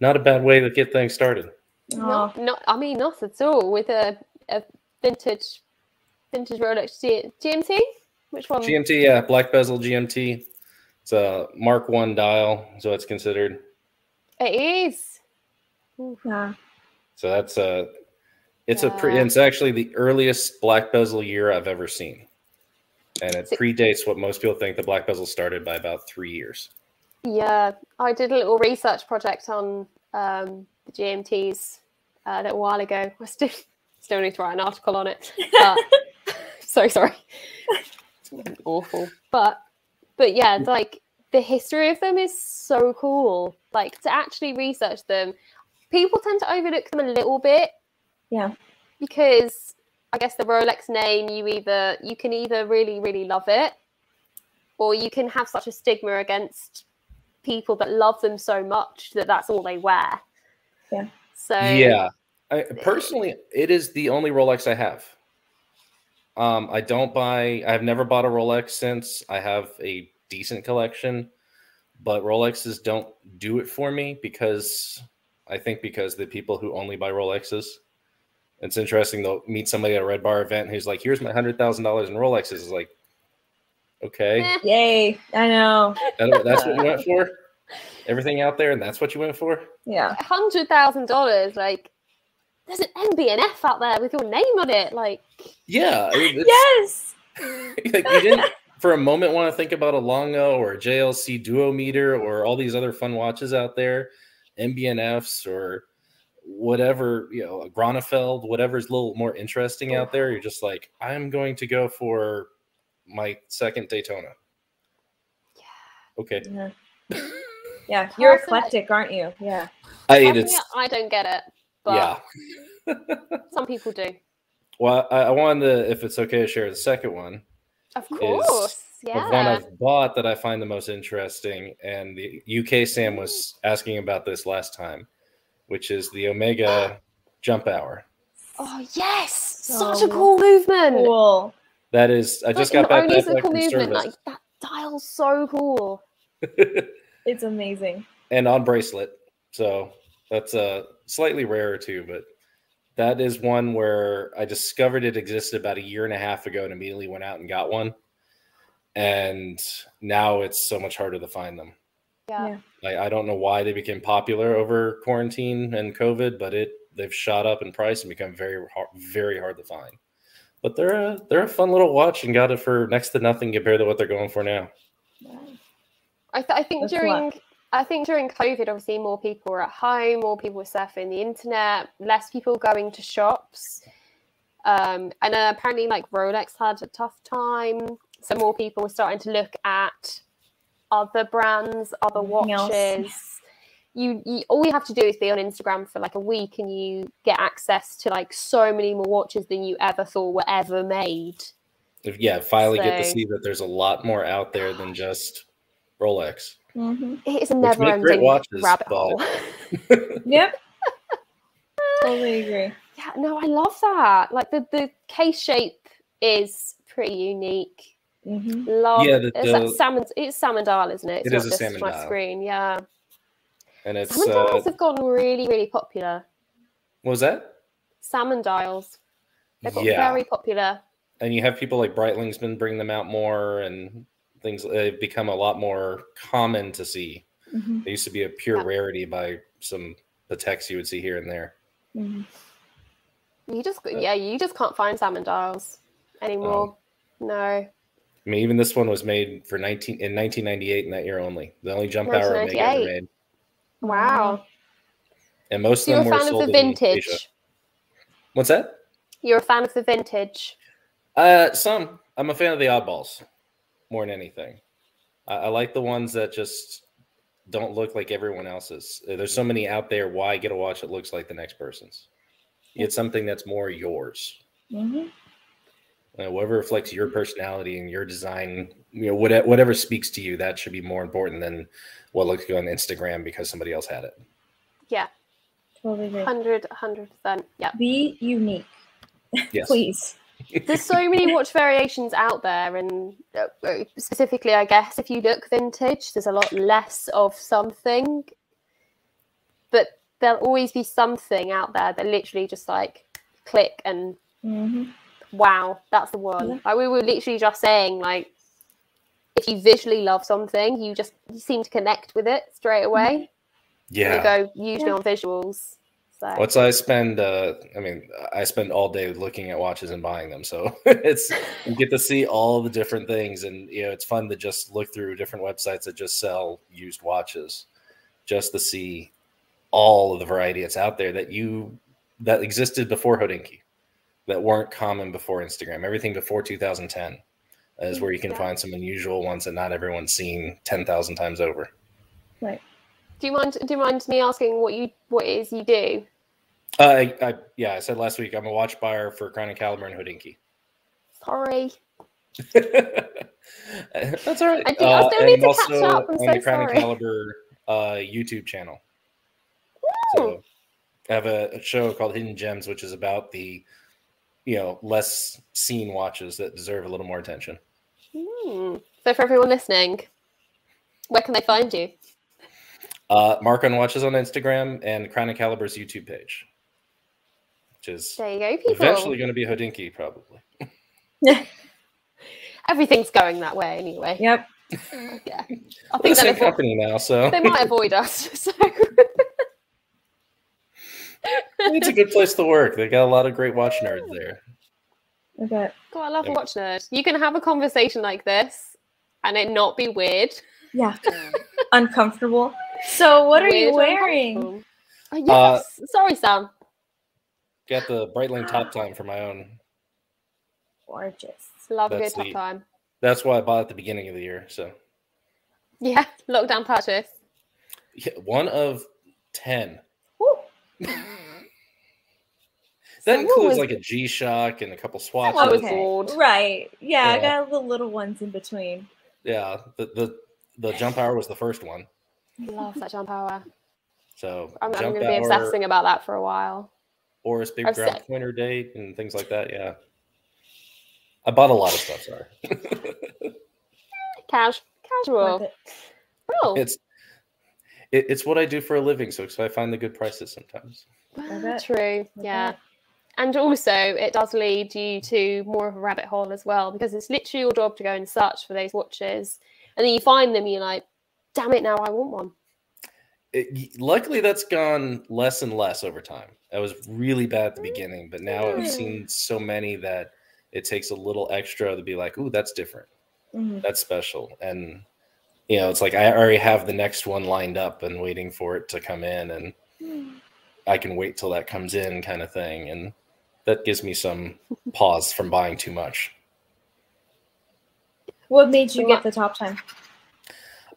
not a bad way to get things started. No, Not, not, I mean, not at all. With a, a vintage, vintage Rolex G- GMT. Which one? GMT, yeah, black bezel GMT. It's a Mark One dial, so it's considered. it is. Yeah. So that's a it's a pre, it's actually the earliest black bezel year I've ever seen. And it predates what most people think the black bezel started by about three years. Yeah, I did a little research project on um, the GMTs uh, a little while ago. [LAUGHS] I still still need to write an article on it. But [LAUGHS] [LAUGHS] so sorry, awful. But but yeah, like the history of them is so cool. Like to actually research them, people tend to overlook them a little bit. Yeah. Because I guess the Rolex name, you either you can either really really love it, or you can have such a stigma against people that love them so much that that's all they wear. Yeah. So yeah. I personally it is the only Rolex I have. Um, I don't buy I've never bought a Rolex since. I have a decent collection, but Rolexes don't do it for me because I think because the people who only buy Rolexes. It's interesting they'll meet somebody at a red bar event who's like, here's my hundred thousand dollars in Rolexes. Is like, okay. Eh, Yay. I know. That- that's what you went for. Everything out there, and that's what you went for. Yeah. hundred thousand dollars, like there's an MB&F out there with your name on it. Like Yeah, it- it's- Yes. [LAUGHS] like you didn't for a moment want to think about a Longo or a JLC Duometre or all these other fun watches out there, MB&Fs or whatever you know, a Gronefeld, whatever's a little more interesting out there. You're just like, I'm going to go for my second Daytona. Yeah. Okay, Yeah. [LAUGHS] Yeah. You're eclectic, aren't you? Yeah. I it personally, I don't get it, but yeah. some people do. Well, I, I wanted to, if it's okay to share the second one. Of course, of one yeah. I've bought that I find the most interesting. And the UK Sam was asking about this last time, which is the Omega [GASPS] Jump Hour. Oh yes, So such a cool movement. Cool. That is, I just Like, got not back only that is it cool from movement, like that dial's so cool. [LAUGHS] It's amazing. and on bracelet. So that's uh, slightly rarer too, but that is one where I discovered it existed about a year and a half ago and immediately went out and got one. And now it's so much harder to find them. Yeah. Yeah. I, I don't know why they became popular over quarantine and COVID, but it they've shot up in price and become very hard, very hard to find. But they're a they're a fun little watch and got it for next to nothing compared to what they're going for now. I, th- I think That's during luck. I think during COVID, obviously more people were at home, more people were surfing the internet, less people going to shops. Um, and then apparently, like Rolex had a tough time, so more people were starting to look at other brands, other watches. You, you all you have to do is be on Instagram for like a week, and you get access to like so many more watches than you ever thought were ever made. Yeah, finally get to see that there's a lot more out there than just Rolex. Hmm It's a Which make great never-ending watches, rabbit but- hole. [LAUGHS] Yep. totally agree. Yeah, no, I love that. Like the the case shape is pretty unique. hmm Love Yeah, the- it's that the- salmon. It's salmon dial, isn't it? It's It not is a just salmon my dial. screen. Yeah, And it's salmon uh, dials have gotten really, really popular. what was that? Salmon dials. They've got Yeah, very popular. and you have people like Breitling's been bringing them out more, and things they've become a lot more common to see. hmm They used to be a pure Yeah. rarity by some Pateks you would see here and there. hmm You just yeah, you just can't find salmon dials anymore. Um, no. I mean, even this one was made for 19 in 1998 in that year only. The only jump hour Omega ever made, Wow. and most So of them were fan of sold the in vintage. Asia. What's that? You're a fan of the vintage. Uh, some. I'm a fan of the oddballs more than anything. I, I like the ones that just don't look like everyone else's. There's so many out there. Why get a watch that looks like the next person's? Get something that's more yours. hmm Uh, whatever reflects your personality and your design, you know, whatever, whatever speaks to you, that should be more important than what looks good on Instagram because somebody else had it. Yeah, Totally agree. 100 100%. Yeah. Be unique, [LAUGHS] Yes. please. There's so many watch variations out there and uh, uh, specifically i guess if you look vintage there's a lot less of something but there'll always be something out there that literally just like click and hmm wow that's the one Yeah. like we were literally just saying like if you visually love something you just you seem to connect with it straight away Yeah. you go usually Yeah. on visuals So What's I spend? Uh, I mean, I spend all day looking at watches and buying them. So [LAUGHS] it's you get to see all the different things, and you know, it's fun to just look through different websites that just sell used watches, just to see all of the variety that's out there that you that existed before Hodinkee, that weren't common before Instagram. Everything before 2010 is where you can Yeah. find some unusual ones that not everyone's seen 10,000 times over. Right. do you mind? Do you mind me asking what you what it is you do? Uh, I, I, yeah, I said last week I'm a watch buyer for Crown and Caliber and Hodinkee. Sorry. [LAUGHS] That's all right. I do- I still need and to catch also up, I'm on so the Crown and. Caliber uh, YouTube channel. So I have a, a show called Hidden Gems, which is about the you know less seen watches that deserve a little more attention. Hmm. So for everyone listening, where can they find you? Uh, Mark on Watches on Instagram and Crown and Caliber's YouTube page, which is There you go, people. eventually going to be Hodinkee, probably. [LAUGHS] Everything's going that way anyway. Yep. Uh, yeah. I think same they'll avo- company now, so they might avoid us. [LAUGHS] So it's a good place to work. They got a lot of great watch nerds there. I bet. God, I love a Yeah. watch nerd. You can have a conversation like this and it not be weird. Yeah. Uncomfortable. So what are you wearing? uncomfortable. Oh, yes. Uh, Sorry, Sam. Got the Breitling Top ah. Time for my own. Gorgeous. Love a good That's top the- time. That's why I bought at the beginning of the year. So Yeah, [LAUGHS] lockdown purchase. yeah, one of ten. That Someone includes was- like a G Shock and a couple swatches. I was Okay. bored. Right. Yeah, I got the little ones in between. Yeah, the, the the Jump Hour was the first one. Love that jump hour. So I'm, I'm going to be obsessing about that for a while. Oris Big I've Ground said- Pointer Date and things like that. Yeah, I bought a lot of stuff. Sorry, Cash, casual. Worth. Oh, it's it, it's what I do for a living. So, so I find the good prices sometimes. I ah, true. Yeah. And also, it does lead you to more of a rabbit hole as well because it's literally your job to go and search for those watches. And then you find them, and you're like, damn it, now I want one. It, luckily, that's gone less and less over time. That was really bad at the beginning, but now I've Mm. seen so many that it takes a little extra to be like, "Ooh, that's different. Mhm. That's special." And you know, it's like I already have the next one lined up and waiting for it to come in, and I can wait till that comes in, kind of thing. And that gives me some pause from buying too much. What made you get the top time?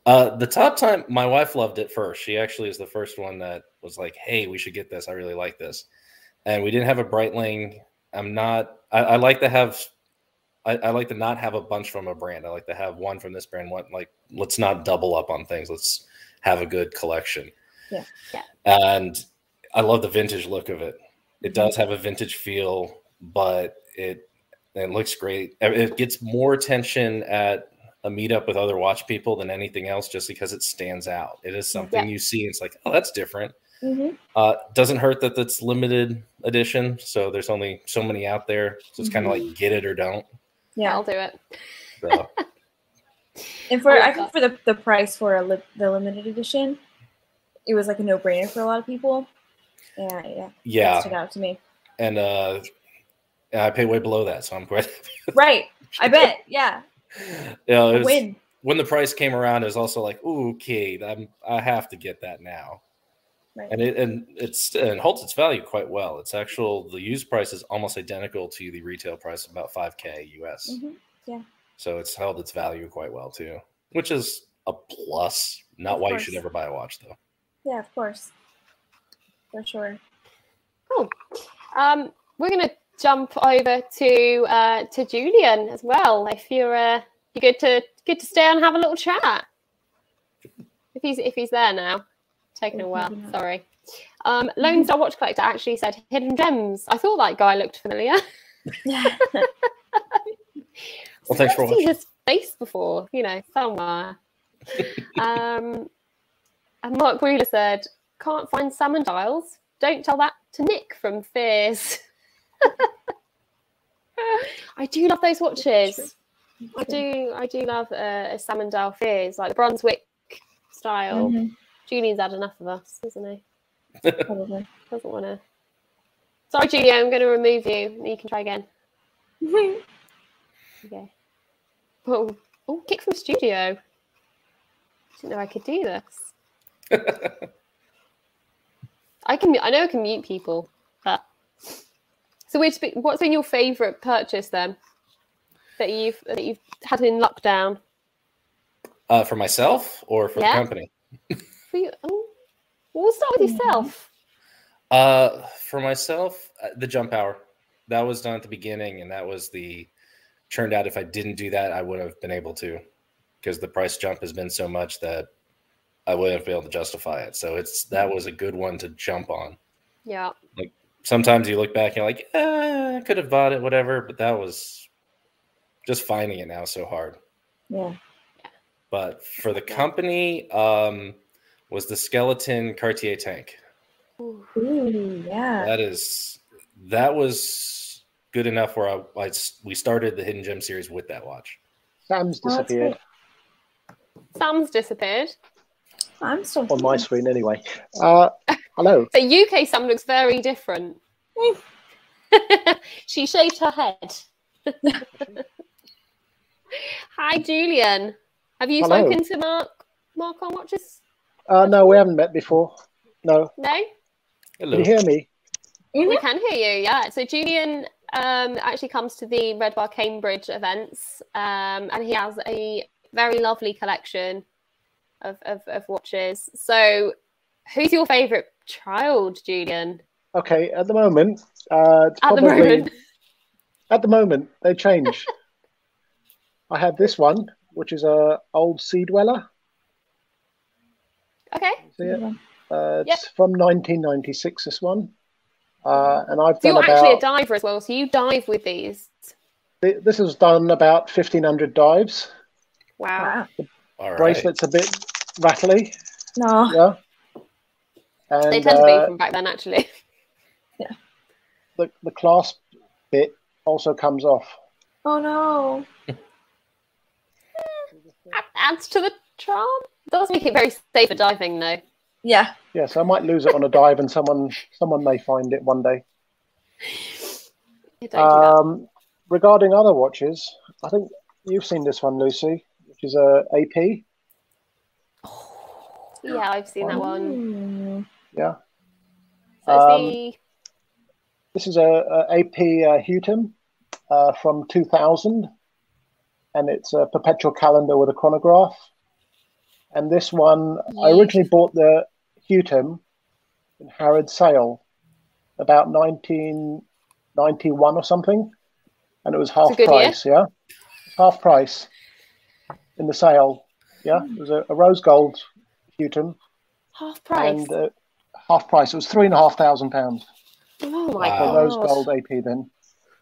Uh, the top time, my wife loved it first. She actually is the first one that was like, "Hey, we should get this. I really like this." And we didn't have a Breitling. I'm not. I, I like to have. I, I like to not have a bunch from a brand. I like to have one from this brand. One like, let's not double up on things. Let's have a good collection. Yeah. Yeah. And I love the vintage look of it. It does have a vintage feel, but it it looks great. It gets more attention at a meetup with other watch people than anything else just because it stands out. It is something you see. It's like, oh, that's different. hmm Uh, doesn't hurt that it's limited edition. So there's only so many out there. So it's kind of like get it or don't. Yeah. I'll do it. So [LAUGHS] And for I I, think for the, the price for a li- the limited edition, it was like a no brainer for a lot of people. Yeah, yeah, that yeah. stood out to me. And uh, I pay way below that. So I'm quite, [LAUGHS] Right, I bet. Yeah, [LAUGHS] you know, it was, win. when the price came around, it was also like, ooh, okay, I'm, I have to get that now. Right. and it and it's and holds its value quite well. It's actual the used price is almost identical to the retail price, about five k US. Mhm. So it's held its value quite well too, which is a plus. Not Of why you should course. ever buy a watch though. Yeah, of course, for sure. Um, we're going to jump over to uh, to Julian as well. If you're uh, you good to good to stay and have a little chat. If he's if he's there now, taking a Oh, while. Sorry. Um, Lone Star Watch Collector actually said hidden gems. I thought that guy looked familiar. [LAUGHS] Well, thanks for I've seen watching. his face before, you know, somewhere. [LAUGHS] um, and Mark Wheeler said, "Can't find salmon dials. Don't tell that to Nick from Fears." I do love those watches. I do. I do love uh, a salmon Fears, like the Brunswick style. Mhm. Julian's had enough of us, isn't he? Probably. [LAUGHS] Doesn't want to. Sorry, Julia, I'm going to remove you. You can try again. [LAUGHS] Okay. Oh, oh, kick from studio. Didn't know I could do this. [LAUGHS] I can. I know I can mute people. But... So, which what's been your favourite purchase then? That you've that you've had in lockdown Uh, for myself or for Yeah. the company? for you? Oh, well, start with yourself. Uh, for myself, uh, the jump hour. That was done at the beginning, and that was the turned out. If I didn't do that, I would have been able to, because the price jump has been so much that I wouldn't be able to justify it. So it's that was a good one to jump on. Yeah. Sometimes you look back and you're like, eh, I could have bought it, whatever. But that was just finding it now so hard. Yeah. But for the company, um, was the skeleton Cartier tank. Ooh. Ooh, yeah. That is that was good enough where I we started the Hidden Gem series with that watch. Sam's Oh, disappeared Sam's disappeared. I'm still on my screen anyway. Uh, hello. So UK Sam looks very different. [LAUGHS] she shaved her head. [LAUGHS] Hi, Julian. Have you Hello. spoken to Mark? Mark on watches? Uh, no, we haven't met before. No. No, Hello. Can you hear me? we can hear you. Yeah. So Julian um, actually comes to the Red Bar Cambridge events, um, and he has a very lovely collection of, of, of watches. So, who's your favourite child, Julian? Okay. At the moment, uh, it's At the probably moment, at the moment they change. [LAUGHS] I have this one, which is a old sea dweller. okay. See it? Uh, it's Yep. from 1996. This one, uh, and I've So done you're actually a diver as well. So you dive with these. thi- This has done about 1,500 dives. Wow. Wow. All right. Bracelet's a bit rattly. No. Yeah. And They tend to be uh, from back then, actually. [LAUGHS] Yeah. The the clasp bit also comes off. Oh no. Add- Adds to the charm. Does make it very safe for diving, though. Yeah. Yeah, so I might lose it on a dive, and someone someone may find it one day. [LAUGHS] Don't do. Um, regarding other watches, I think you've seen this one, Lucy, which is a AP. Yeah, I've seen that one. Yeah, So Um, the this is a, a AP uh, Houghton uh, from 2000, and it's a perpetual calendar with a chronograph. And this one, I originally bought the Houghton in Harrods sale about 1991 or something, and it was half good year. price. Yeah, half price in the sale. Yeah, it was a, a rose gold Houghton half price. and uh, half price. It was three and a half thousand pounds oh my Wow. rose gold AP then,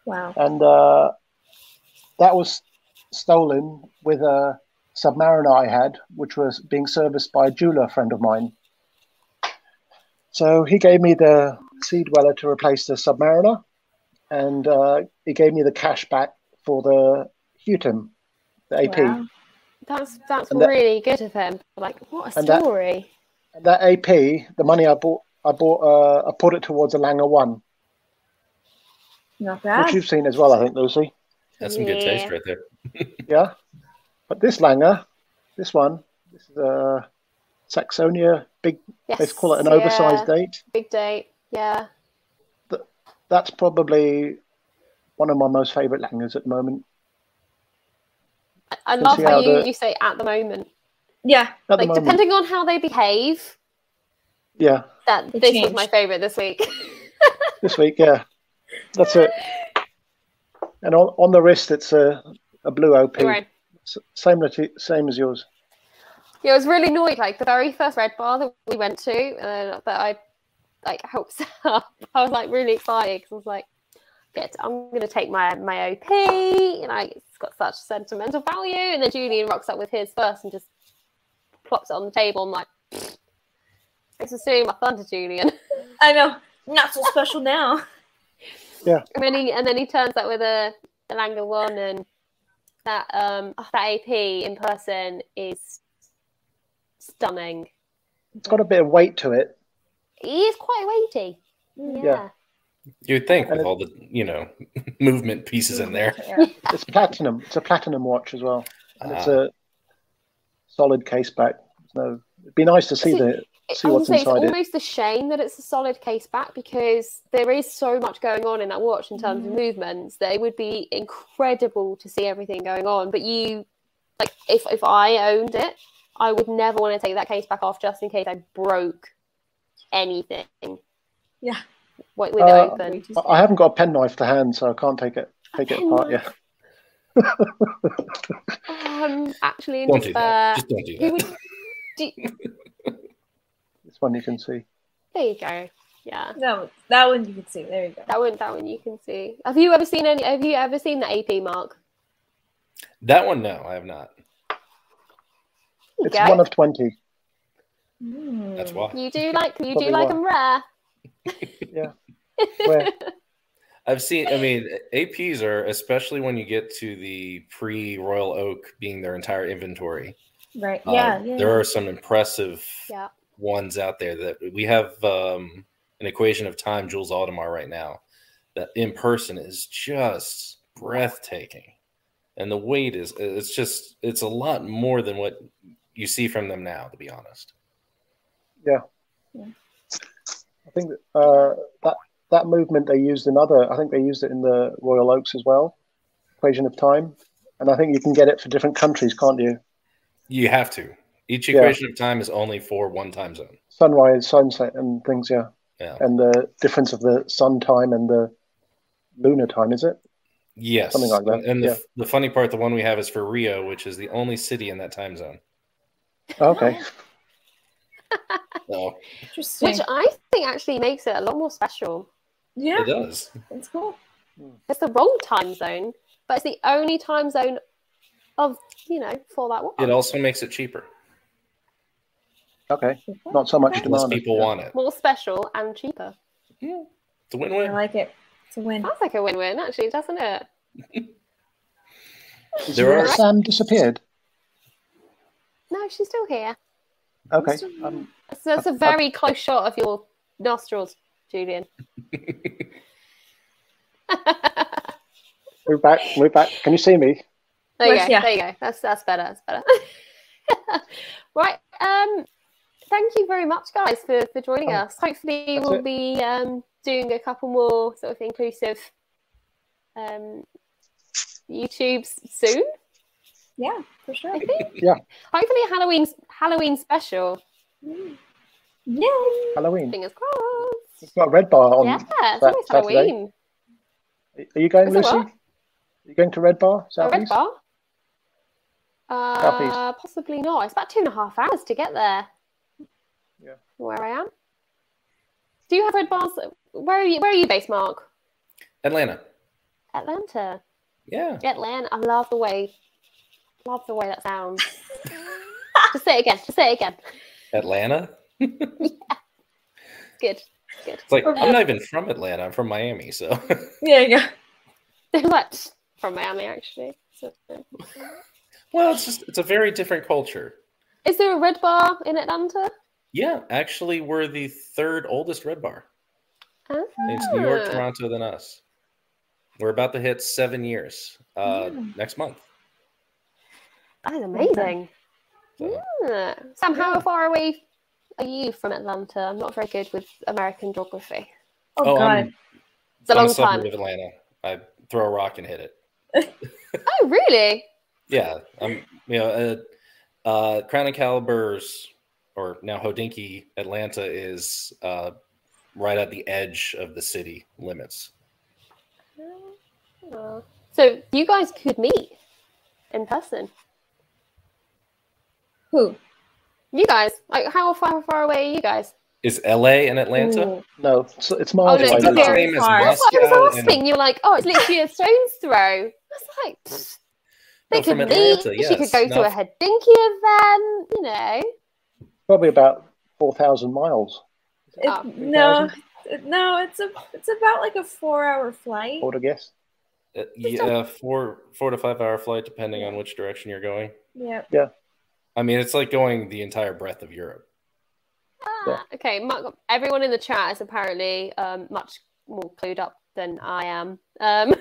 Wow. and uh, that was stolen with a Submariner I had, which was being serviced by a jeweler friend of mine. So he gave me the Sea Dweller to replace the Submariner, and uh, he gave me the cash back for the Houghton, the AP. Wow. That's that's And that- really good of him. Like what a that- story. And that AP, the money I bought, I bought, uh, I put it towards a Lange One, Not which you've seen as well, I think, Lucy. That's some good taste right there. [LAUGHS] Yeah, but this Lange, this one, this is a Saxonia big. yes. They call it an yeah, oversized date. Big date. Yeah. That's probably one of my most favourite Langes at the moment. I, I love see how how you, the- you say at the moment. Yeah. At the Like moment, depending on how they behave, yeah. that They this was my favourite this week. [LAUGHS] This week, yeah, that's it. And on, on the wrist, it's a, a blue OP, Right. Same as- same as yours. Yeah, I was really annoyed. Like the very first red bar that we went to, uh, that I like [LAUGHS] helped set up. I was like really excited because I was like, "Get, I'm gonna take my my OP." You know, it's got such sentimental value. And then Julian rocks up with his first and just plops it on the table. I'm like, "This is stealing my thunder, [LAUGHS] Julian." I know. Not so special now. [LAUGHS] Yeah. and then he and then he turns up with a, a Lange one, and that um oh, that AP in person is stunning. It's got a bit of weight to it. he is quite weighty. Mm. Yeah. You'd think And with all the you know [LAUGHS] movement pieces in there. It's platinum. It's a platinum watch as well, and it's Ah. a solid case back. So it'd be nice to see See, the see I what's say it's inside it. almost a shame that it's a solid case back because there is so much going on in that watch in terms of Mhm. movements that it would be incredible to see everything going on. But you, like, if if I owned it, I would never want to take that case back off just in case I broke anything. Yeah. With, with Uh, it open. I- I haven't got a penknife to hand, so I can't take it take it [LAUGHS] apart yet. [LAUGHS] Um, actually, in Don't do Just don't do that. would? Do, [LAUGHS] This one you can see. there you go. Yeah. That one, that one you can see. There you go. That one, that one you can see. Have you ever seen any? Have you ever seen the AP mark? That one, no, I have not. It's go. one of twenty. That's Mm. why. You [LAUGHS] do like you Probably do like why. them rare. [LAUGHS] Yeah. Where? I've seen. I mean, APs are especially when you get to the pre Royal Oak being their entire inventory. Right. uh, Yeah. yeah. there are some impressive Yeah. ones out there that we have um, an equation of time, Jules Audemars, right now, that in person is just breathtaking, and the weight is it's just it's a lot more than what you see from them now, to be honest. Yeah. I think uh, that that movement they used in other. I think they used it in the Royal Oaks as well. Equation of time, and I think you can get it for different countries, can't you? You have to. Each Yeah. equation of time is only for one time zone. Sunrise, sunset, and things. Yeah. Yeah. And the difference of the sun time and the lunar time, is it? Yes, Something like that, And, and the, yeah. the funny part, the one we have is for Rio, which is the only city in that time zone. Okay. So Interesting. Which I think actually makes it a lot more special. Yeah, it does. it's cool. It's the wrong time zone, but it's the only time zone of you know for that watch. It also makes it cheaper. Okay. Not so much Okay. Less demand. people want it. more special and cheaper. Yeah, It's a win-win. I like it. It's a win. That's like a win-win, actually, doesn't it? [LAUGHS] There uh, are- Sam disappeared. No, she's still here. Okay. Still- Um, So that's a very close shot of your nostrils, Julian. we're back. We're back. Can you see me? There you go. yeah. There you go. That's that's better. That's better. [LAUGHS] right. Um. Thank you very much, guys, for for joining Oh, us. Hopefully, we'll it. be um doing a couple more sort of inclusive um YouTubes soon. Yeah, for sure. I think. Yeah. Hopefully, a Halloween Halloween special. Mm. Yay! Halloween. Fingers crossed. We've got a red bar on. yeah, it's Sat- almost Saturday. Halloween. Are you going, Is Lucy? Are you going to Red Bar? A red Southeast? bar? Uh, Southeast. possibly not. It's about two and a half hours to get there. Yeah. Where I am. Do you have red bars? Where are you? Where are you based, Mark? Atlanta. Atlanta. Yeah. Atlanta. I love the way. Love the way that sounds. [LAUGHS] just say it again. Just say it again. Atlanta. [LAUGHS] [LAUGHS] yeah. Good. Good. It's like I'm not even from Atlanta. I'm from Miami, so [LAUGHS] yeah, yeah. go. They're like from Miami, actually. So, well, it's just it's a very different culture. is there a red bar in Atlanta? Yeah, actually, we're the third oldest red bar. It's New York, Ah. Toronto, than us. We're about to hit seven years uh, Mm. next month. That is amazing. So, Yeah. Sam, how far away are you from Atlanta? I'm not very good with American geography. Oh, oh, God. I'm, It's a I'm long a suburb time. of Atlanta. I throw a rock and hit it. [LAUGHS] Oh, really? Yeah, I'm. You know, uh, uh, Crown and Caliber's, or now Hodinkee, Atlanta is uh, right at the edge of the city limits. Oh. So you guys could meet in person. Who? You guys, like, how far far away are you guys? Is LA and Atlanta? Ooh. No, it's, it's miles Oh, no, it's It's very same as far. That's what I Moscow was and- asking. You're like, oh, it's literally a stone's throw. That's like pfft. they No, could from meet. Atlanta, She could yes. go to No. a Hodinkee event. You know. Probably about 4,000 miles. It, Oh. no, no, it's a it's about like a four hour flight. I would have guessed. Uh, yeah, four four to five hour flight, depending on which direction you're going. Yeah. Yeah. I mean, it's like going the entire breadth of Europe. Ah, okay, Mark, everyone in the chat is apparently um, much more clued up than I am. Um,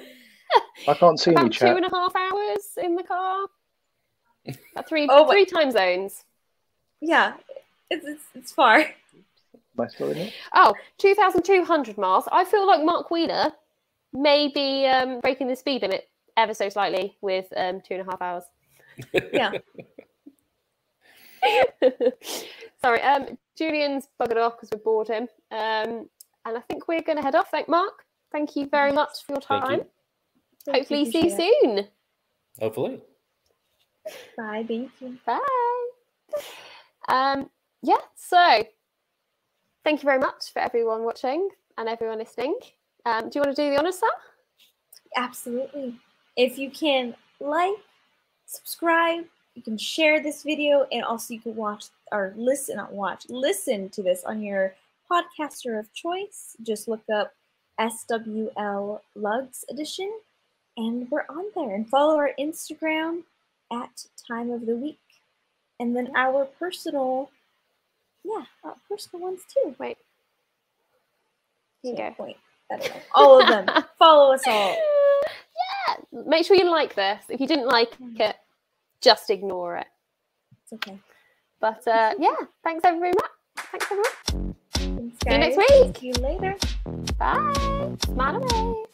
I can't see any about two chat. and a half hours in the car. About three Oh, but- three time zones. Yeah, it's it's, it's far. Am I still in it? Oh, 2,200 miles. I feel like Mark Wheeler may be um, breaking the speed limit ever so slightly with um, two and a half hours. Yeah. [LAUGHS] [LAUGHS] Sorry, um, Julian's buggered off because we bored him. Um, and I think we're going to head off. Thank Mark. Thank you very much for your Thank time. you. Hopefully, see you Appreciate it. soon. Hopefully. Bye. Thank you. Bye. Um, yeah, so thank you very much for everyone watching and everyone listening. Um, do you want to do the honours, Sam? Absolutely. If you can like, subscribe, you can share this video, and also you can watch or listen, not watch, listen to this on your podcaster of choice. Just look up SWL Lugs Edition, and we're on there. And follow our Instagram at Time of the Week, and then our personal, yeah, our personal ones too. Wait. Go. point. I don't know. All of them. [LAUGHS] follow us all. [LAUGHS] yeah. Make sure you like this. If you didn't like it, just ignore it. It's okay. But uh, yeah, thanks everyone. Thanks everyone. Thanks, See you next week. See you later. Bye. Smile away.